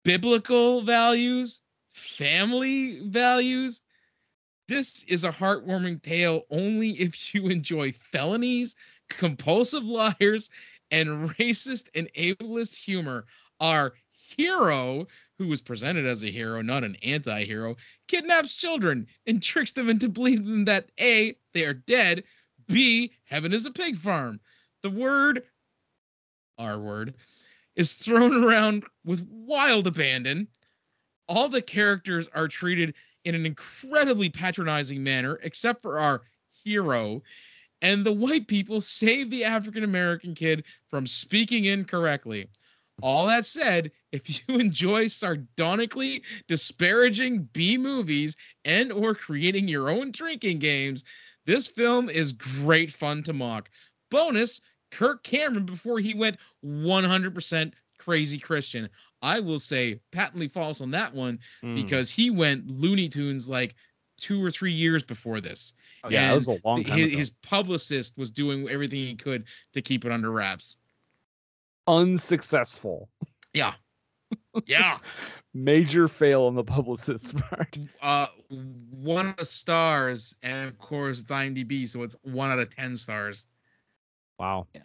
Biblical values, family values. This is a heartwarming tale only if you enjoy felonies, compulsive liars, and racist and ableist humor. Our hero, who was presented as a hero, not an anti hero, kidnaps children and tricks them into believing that A, they are dead, B, heaven is a pig farm. The word, R word, is thrown around with wild abandon. All the characters are treated in an incredibly patronizing manner, except for our hero. And the white people save the African American kid from speaking incorrectly. All that said, if you enjoy sardonically disparaging B movies and or creating your own drinking games, this film is great fun to mock. Bonus, Kirk Cameron before he went 100% crazy Christian. I will say patently false on that one Mm. because he went Looney Tunes like two or three years before this. Oh, yeah, that and was a long time his, his publicist was doing everything he could to keep it under wraps. Unsuccessful. Yeah. Yeah. Major fail on the publicist's part. uh one of the stars and of course it's imdb so it's one out of ten stars Wow. Yeah.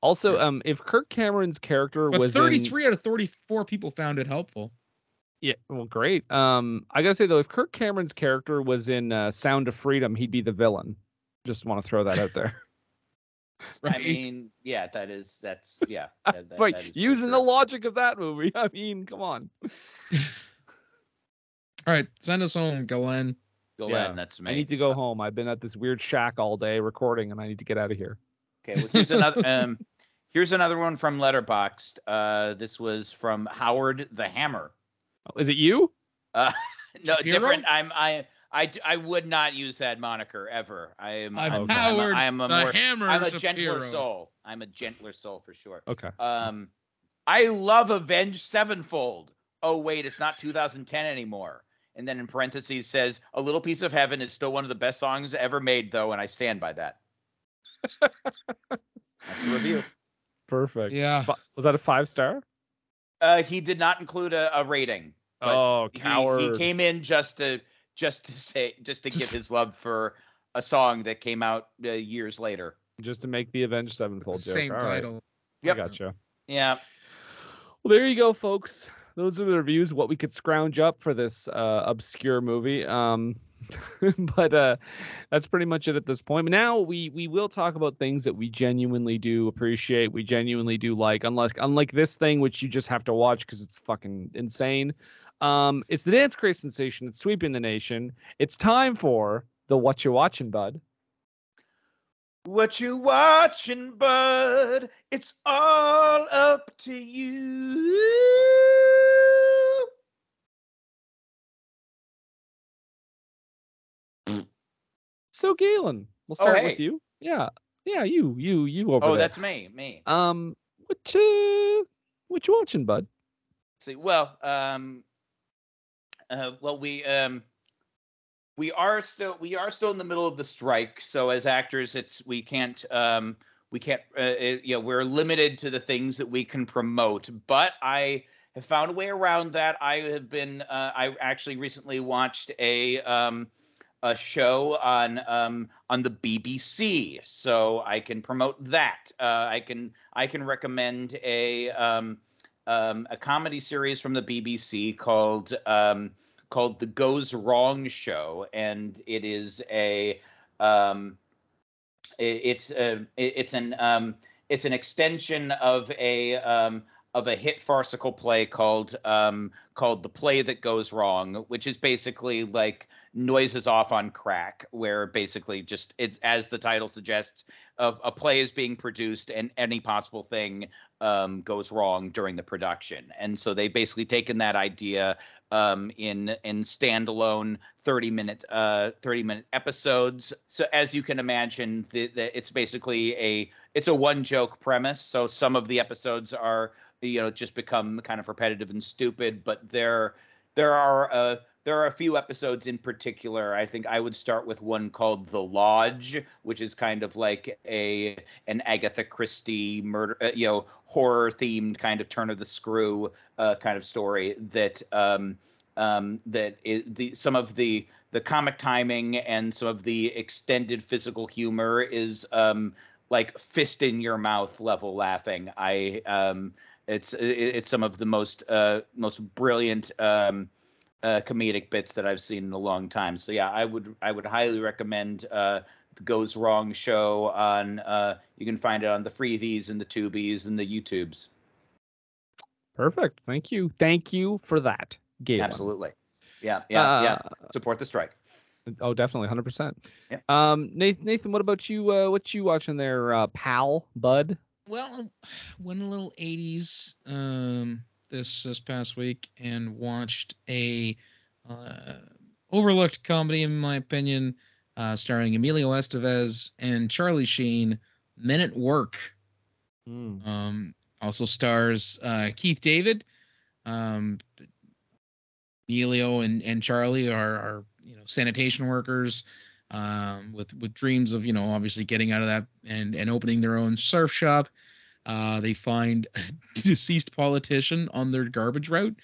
Also, um, if Kirk Cameron's character but was in, 33 out of 34 people found it helpful yeah, well, great. Um, I gotta say though, if Kirk Cameron's character was in uh, Sound of Freedom, he'd be the villain. Just want to throw that out there. right I mean, yeah, that is that's yeah. That, that, but that is using the sure. logic of that movie, I mean, come on. all right send us home glenn Go yeah, that's me. I need to go home. I've been at this weird shack all day recording, and I need to get out of here. Okay, well here's another um here's another one from Letterboxd. Uh this was from Howard the Hammer. Oh, Is it you? Uh no, Hero? different. I'm I I d- I would not use that moniker ever. I am i'm I'm, howard I'm a, I'm a the more hammer I'm a Shapiro. gentler soul. I'm a gentler soul for sure. Okay. Um I love Avenged Sevenfold. oh wait, it's not 2010 anymore. And then in parentheses says, "A little piece of heaven is still one of the best songs ever made, though, and I stand by that." That's the review. Perfect. Yeah. Was that a five star? Uh, he did not include a, a rating. but Oh, he- coward. He, came in just to just to say just to give his love for a song that came out uh, years later. Just to make the Avenged Sevenfold joke. Same All right. title. Yep. I gotcha. Yeah. Well, there you go, folks. Those are the reviews. What we could scrounge up for this uh, obscure movie. Um, but uh, that's pretty much it at this point. But now we we will talk about things that we genuinely do appreciate. We genuinely do like. Unlike unlike this thing, which you just have to watch because it's fucking insane. Um, it's the dance craze sensation. It's sweeping the nation. It's time for the what you watching, bud. What you watching, bud? It's all up to you. So Galen, we'll Oh, start hey. with you. Yeah, yeah, you, you, you over Oh, there. that's me, me. Um, what uh, what you watching, bud? See, well, um, uh, well, we um, we are still we are still in the middle of the strike. So as actors, it's we can't um, we can't uh, it, you know we're limited to the things that we can promote. But I have found a way around that. I have been uh, I actually recently watched a um, a show on um, on the BBC, so I can promote that. Uh, I can I can recommend a um, um, a comedy series from the BBC called um, called The Goes Wrong Show, and it is a um, it, it's a it- it's an um, it's an extension of a um, of a hit farcical play called um, called The Play That Goes Wrong, which is basically like noises off on crack, where basically just it's as the title suggests, of a play is being produced and any possible thing um, goes wrong during the production. And so they've basically taken that idea um, in in standalone 30 minute uh, 30 minute episodes. So as you can imagine, the, the, it's basically a it's a one joke premise. So some of the episodes are you know just become kind of repetitive and stupid, but there there are uh, there are a few episodes in particular. I think I would start with one called The Lodge, which is kind of like a an Agatha Christie murder, uh, you know, horror themed kind of turn of the screw uh, kind of story that um, um, that i the some of the the comic timing and some of the extended physical humor is um, like fist in your mouth level laughing. I um, it's it, it's some of the most uh, most brilliant um, uh, comedic bits that I've seen in a long time. So yeah, I would I would highly recommend uh, the Goes Wrong show on. Uh, you can find it on the Freebies and the Tubies and the YouTubes. Perfect. Thank you. Thank you for that, Galen. Absolutely. Yeah, yeah, yeah. Uh, Support the strike. Oh, definitely, hundred percent. Yeah. Um, Nathan, Nathan, what about you? Uh, what you watching there, uh, pal, bud? Well, went a little 80s um, this this past week and watched a uh, overlooked comedy, in my opinion, uh, starring Emilio Estevez and Charlie Sheen, Men at Work. Um, also stars uh, Keith David. Um, Emilio and, and Charlie are, are you know sanitation workers um, with with dreams of you know obviously getting out of that and and opening their own surf shop. Uh, they find a deceased politician on their garbage route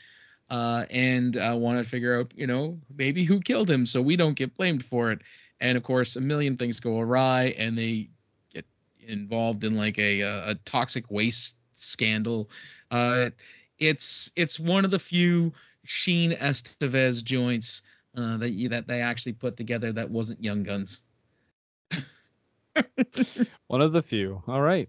uh, and uh, want to figure out you know maybe who killed him so we don't get blamed for it. And of course, a million things go awry, and they get involved in like a a, a toxic waste scandal. Uh, it's it's one of the few Sheen Estevez joints uh, that you, that they actually put together that wasn't Young Guns. One of the few. All right.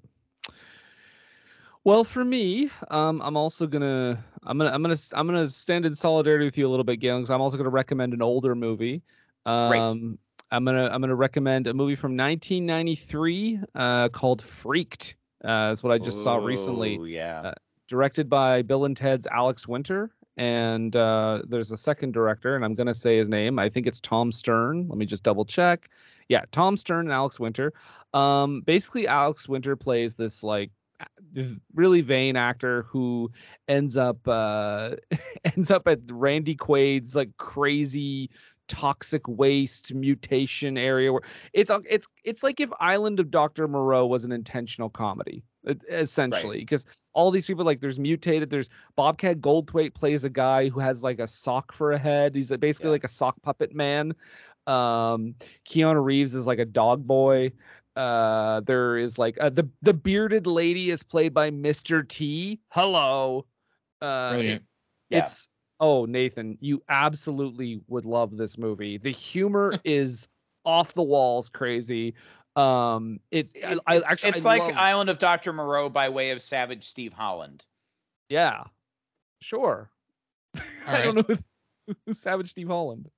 Well, for me, um, I'm also gonna, I'm gonna, I'm gonna, I'm gonna stand in solidarity with you a little bit, Galen, because I'm also gonna recommend an older movie. Um, I'm gonna, I'm gonna recommend a movie from 1993 uh, called Freaked. Uh, that's what I just saw recently. Oh, yeah. Uh, directed by Bill and Ted's Alex Winter. And uh, there's a second director, and I'm going to say his name. I think it's Tom Stern. Let me just double check. Yeah, Tom Stern and Alex Winter. Um, basically, Alex Winter plays this like this really vain actor who ends up uh ends up at Randy Quaid's like crazy toxic waste mutation area where it's it's it's like if Island of Dr. Moreau was an intentional comedy essentially because all these people like there's mutated there's Bobcat Goldthwait plays a guy who has like a sock for a head he's basically Yeah. like a sock puppet man um Keanu Reeves is like a dog boy uh there is like uh, the the bearded lady is played by Mr. T hello uh Brilliant. Yeah. it's oh Nathan, you absolutely would love this movie. The humor is off the walls crazy. Um, it's I, I actually it's I like love- Island of Dr. Moreau by way of Savage Steve Holland. yeah, sure. I don't know who, who's Savage Steve Holland.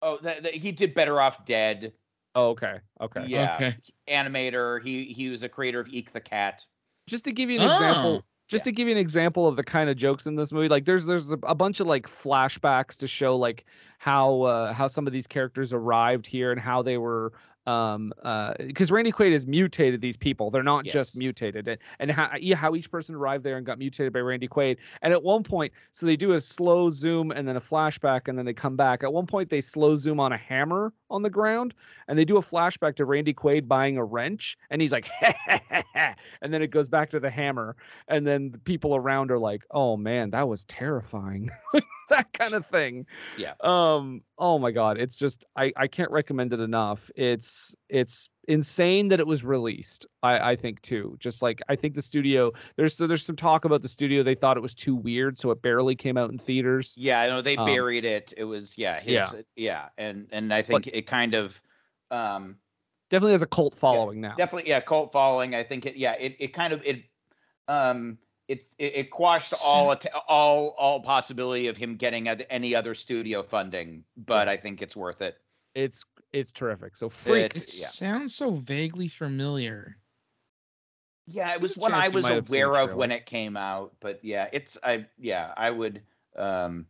Oh, th- th- he did Better Off Dead. Oh, okay, okay. Yeah. Okay. Animator. He he was a creator of Eek the Cat. Just to give you an example, Just to give you an example of the kind of jokes in this movie, like there's there's a, bunch of like flashbacks to show like how uh, how some of these characters arrived here and how they were um uh because Randy Quaid has mutated these people. They're not just mutated and, and how yeah, how each person arrived there and got mutated by Randy Quaid. And at one point, so they do a slow zoom and then a flashback and then they come back. At one point they slow zoom on a hammer on the ground and they do a flashback to Randy Quaid buying a wrench and he's like and then it goes back to the hammer and then the people around are like, "Oh man, that was terrifying." that kind of thing. Yeah. Um oh my god, it's just I I can't recommend it enough. It's it's insane that it was released. I I think too. Just like I think the studio there's so there's some talk about the studio they thought it was too weird so it barely came out in theaters. Yeah, I know they Um, buried it. It was yeah, his Yeah. yeah, and and I think it kind of um Definitely has a cult following now. definitely yeah, cult following. I think it yeah, it it kind of it um it it, it quashed all all all possibility of him getting any other studio funding, but I think it's worth it. It's it's terrific. So freak It- It yeah. sounds so vaguely familiar. Yeah, it was a one I was might have seen the aware of when it came out, but yeah, it's I yeah, I would um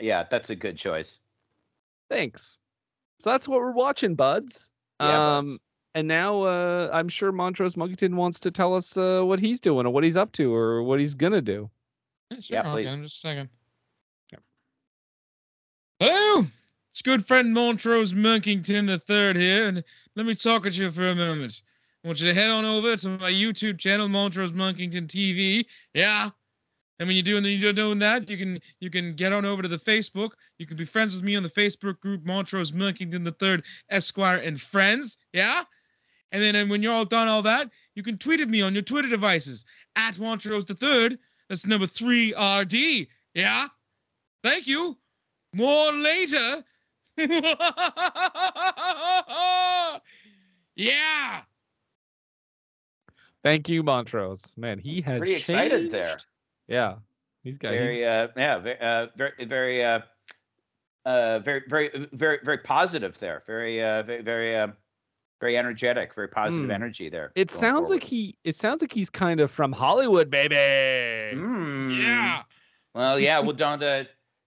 yeah, that's a good choice. Thanks. So that's what we're watching, buds. Yeah, um buds. and now uh I'm sure Montrose Monkington wants to tell us uh, what he's doing or what he's up to or what he's gonna do. Yeah, sure. Yeah, I'll please. get him just a second. Hello, it's good friend Montrose Monkington the third here, and let me talk at you for a moment. I want you to head on over to my YouTube channel, Montrose Monkington TV. Yeah. And when you're doing you're doing that, you can you can get on over to the Facebook. You can be friends with me on the Facebook group Montrose Monkington the Third Esquire and Friends. Yeah. And then and when you're all done all that, you can tweet at me on your Twitter devices at Montrose Third. That's number three RD. Yeah. Thank you. More later. yeah. Thank you, Montrose. Man, he has Pretty excited there. Yeah. He's got very he's- uh yeah very uh very very uh uh very very very very positive there very uh very very uh very energetic very positive Mm. energy there it going sounds like he it sounds like he's kind of from Hollywood, baby. Mm. Yeah. well yeah well don't uh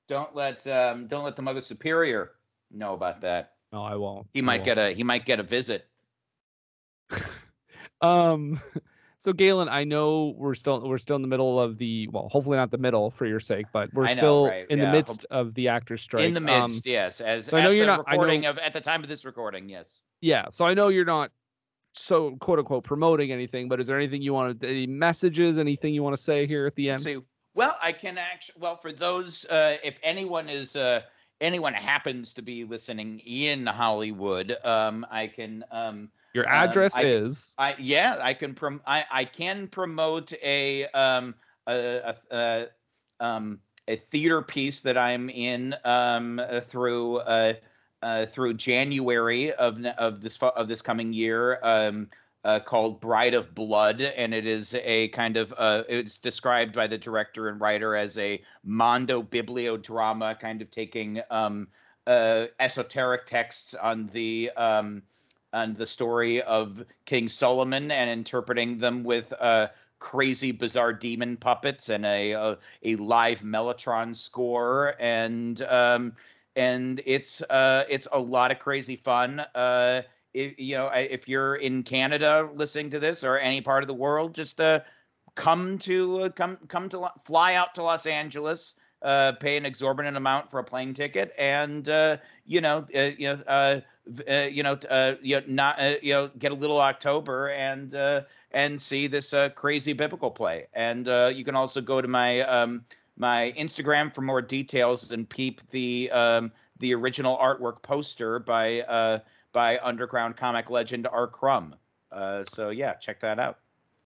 don't let um don't let the mother superior know about that No, I won't. he I might won't. get a he might get a visit Um, so Galen, I know we're still we're still in the middle of the well, hopefully not the middle for your sake, but we're know, still right, in yeah, the hope- midst of the actor strike. in the Um, midst yes as so I know you're not- I know- recording of at the time of this recording yes yeah, so I know you're not so quote unquote promoting anything, but is there anything you want to any messages, anything you want to say here at the end? See, well, I can actually. Well, for those, uh, if anyone is, uh, anyone happens to be listening in Hollywood, um, I can, um, your um, address I- is? I yeah, I can prom, I, I can promote a, um, a, a, a um, a theater piece that I'm in, um, uh, through, uh, uh, through January of of this of this coming year, um, uh, called Bride of Blood, and it is a kind of uh, it's described by the director and writer as a mondo bibliodrama, kind of taking um, uh, esoteric texts on the um, on the story of King Solomon and interpreting them with uh, crazy, bizarre demon puppets and a a, a live Mellotron score and um, and it's uh, it's a lot of crazy fun. If, you know, if you're in Canada listening to this or any part of the world, just uh, come to uh, come come to fly out to Los Angeles, uh, pay an exorbitant amount for a plane ticket, and uh, you know, uh, you know, uh, uh, you know, uh, you know, not uh, you know, get a little October and uh, and see this uh, crazy biblical play. And uh, you can also go to my um, my Instagram for more details and peep the um, the original artwork poster by uh, by underground comic legend R. Crumb. Uh, so yeah, check that out.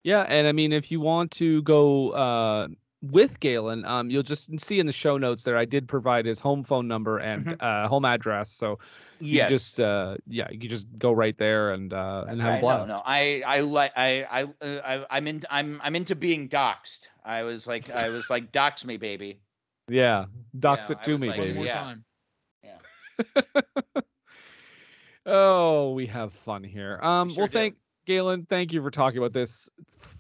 Yeah, and I mean, if you want to go uh, with Galen, um, you'll just see in the show notes there I did provide his home phone number and Mhm. uh, home address. So you just uh, yeah, you just go right there and uh, and have I a blast. know, no, I I like I I, uh, I I'm in I'm I'm into being doxxed. I was like I was like dox me, baby. Yeah, dox Yeah, it to me, like, One baby. more Yeah. time. Oh, we have fun here. Um, sure well, do. thank Galen. Thank you for talking about this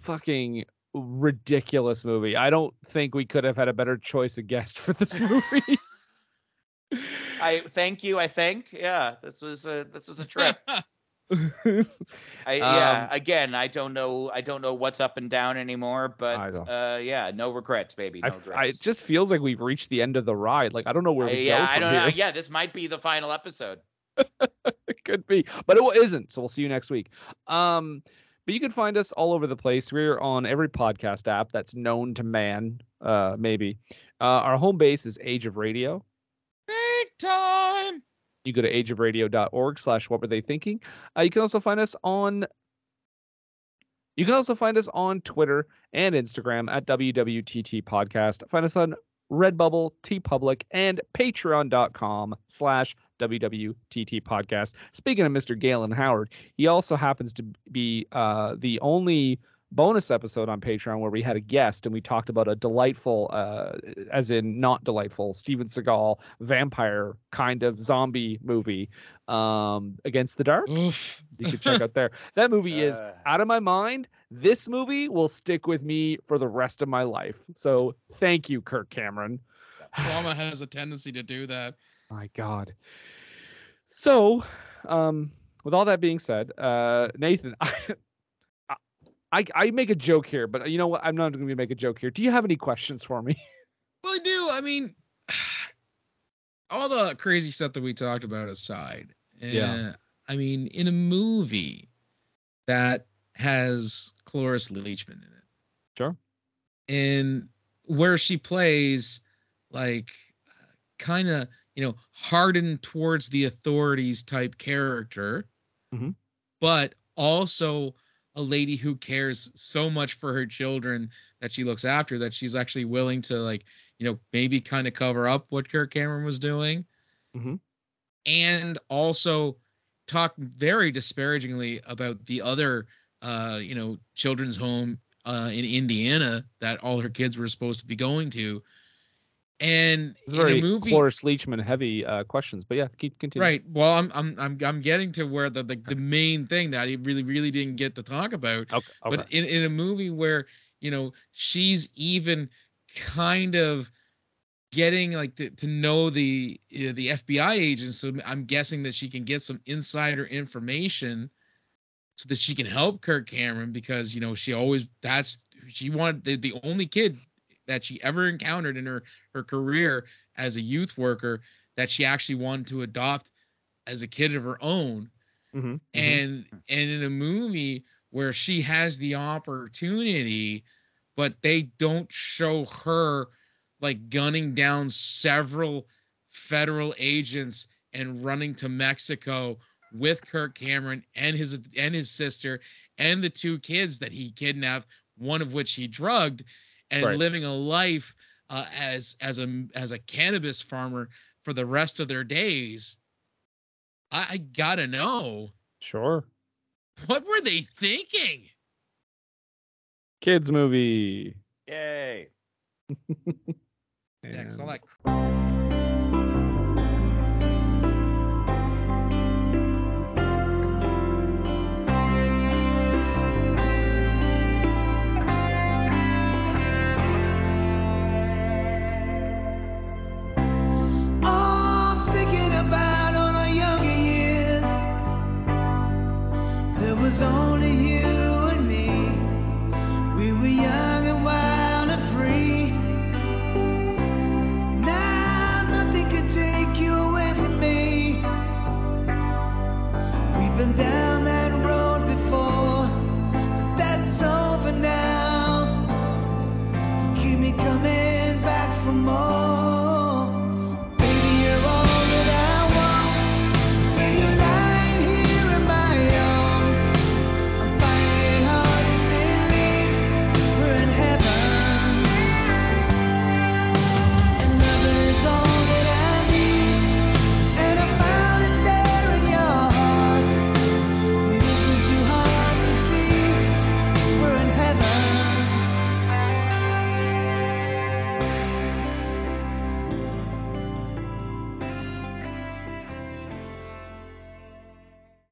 fucking ridiculous movie. I don't think we could have had a better choice of guest for this movie. I thank you. I think yeah, this was a this was a trip. I yeah. Um, Again, I don't know. I don't know what's up and down anymore. But uh, yeah, no regrets, baby. No I- regrets. it just feels like we've reached the end of the ride. Like I don't know where we Uh, we yeah, go I don't here. know. Yeah, this might be the final episode. It could be, but it isn't. So we'll see you next week. Um, but you can find us all over the place. We're on every podcast app that's known to man. Uh, maybe. Uh, our home base is Age of Radio. Big time. You go to ageofradio.org slash what were they thinking. Uh, you can also find us on you can also find us on Twitter and Instagram at WWTT Podcast. Find us on Redbubble, TeePublic, and patreon.com slash WWTT Podcast. Speaking of Mr. Galen Howard, he also happens to be uh, the only bonus episode on Patreon where we had a guest and we talked about a delightful, uh, as in not delightful, Steven Seagal vampire kind of zombie movie um, Against the Dark. Oof. You can check out there. That movie is Uh. out of my mind. This movie will stick with me for the rest of my life. So thank you, Kirk Cameron. Trauma has a tendency to do that. My God. So, um, with all that being said, uh, Nathan, I, I, I make a joke here, but you know what? I'm not going to make a joke here. Do you have any questions for me? Well, I do. I mean, all the crazy stuff that we talked about aside. Yeah. uh, I mean, in a movie that has Cloris Leachman in it, Sure. and where she plays like kind of you know hardened towards the authorities type character, Mhm. but also a lady who cares so much for her children that she looks after that she's actually willing to like you know maybe kind of cover up what Kirk Cameron was doing, Mhm. and also talk very disparagingly about the other uh you know children's home uh in Indiana that all her kids were supposed to be going to. And It's very movie, Cloris Leachman heavy uh, questions, but yeah, keep continuing. right? Well, I'm I'm I'm I'm getting to where the the, the main thing that I really really didn't get to talk about. Okay. okay. But in in a movie where you know she's even kind of getting like to, to know the uh, the FBI agents, so I'm guessing that she can get some insider information so that she can help Kirk Cameron because you know she always that's she wanted the, the only kid that she ever encountered in her her career as a youth worker that she actually wanted to adopt as a kid of her own Mhm, mhm. and and in a movie where she has the opportunity but they don't show her like gunning down several federal agents and running to Mexico with Kirk Cameron and his and his sister and the two kids that he kidnapped one of which he drugged and Right. living a life uh, as as a as a cannabis farmer for the rest of their days I, I gotta know Sure. what were they thinking? Kids movie. Yay. Next, all And- that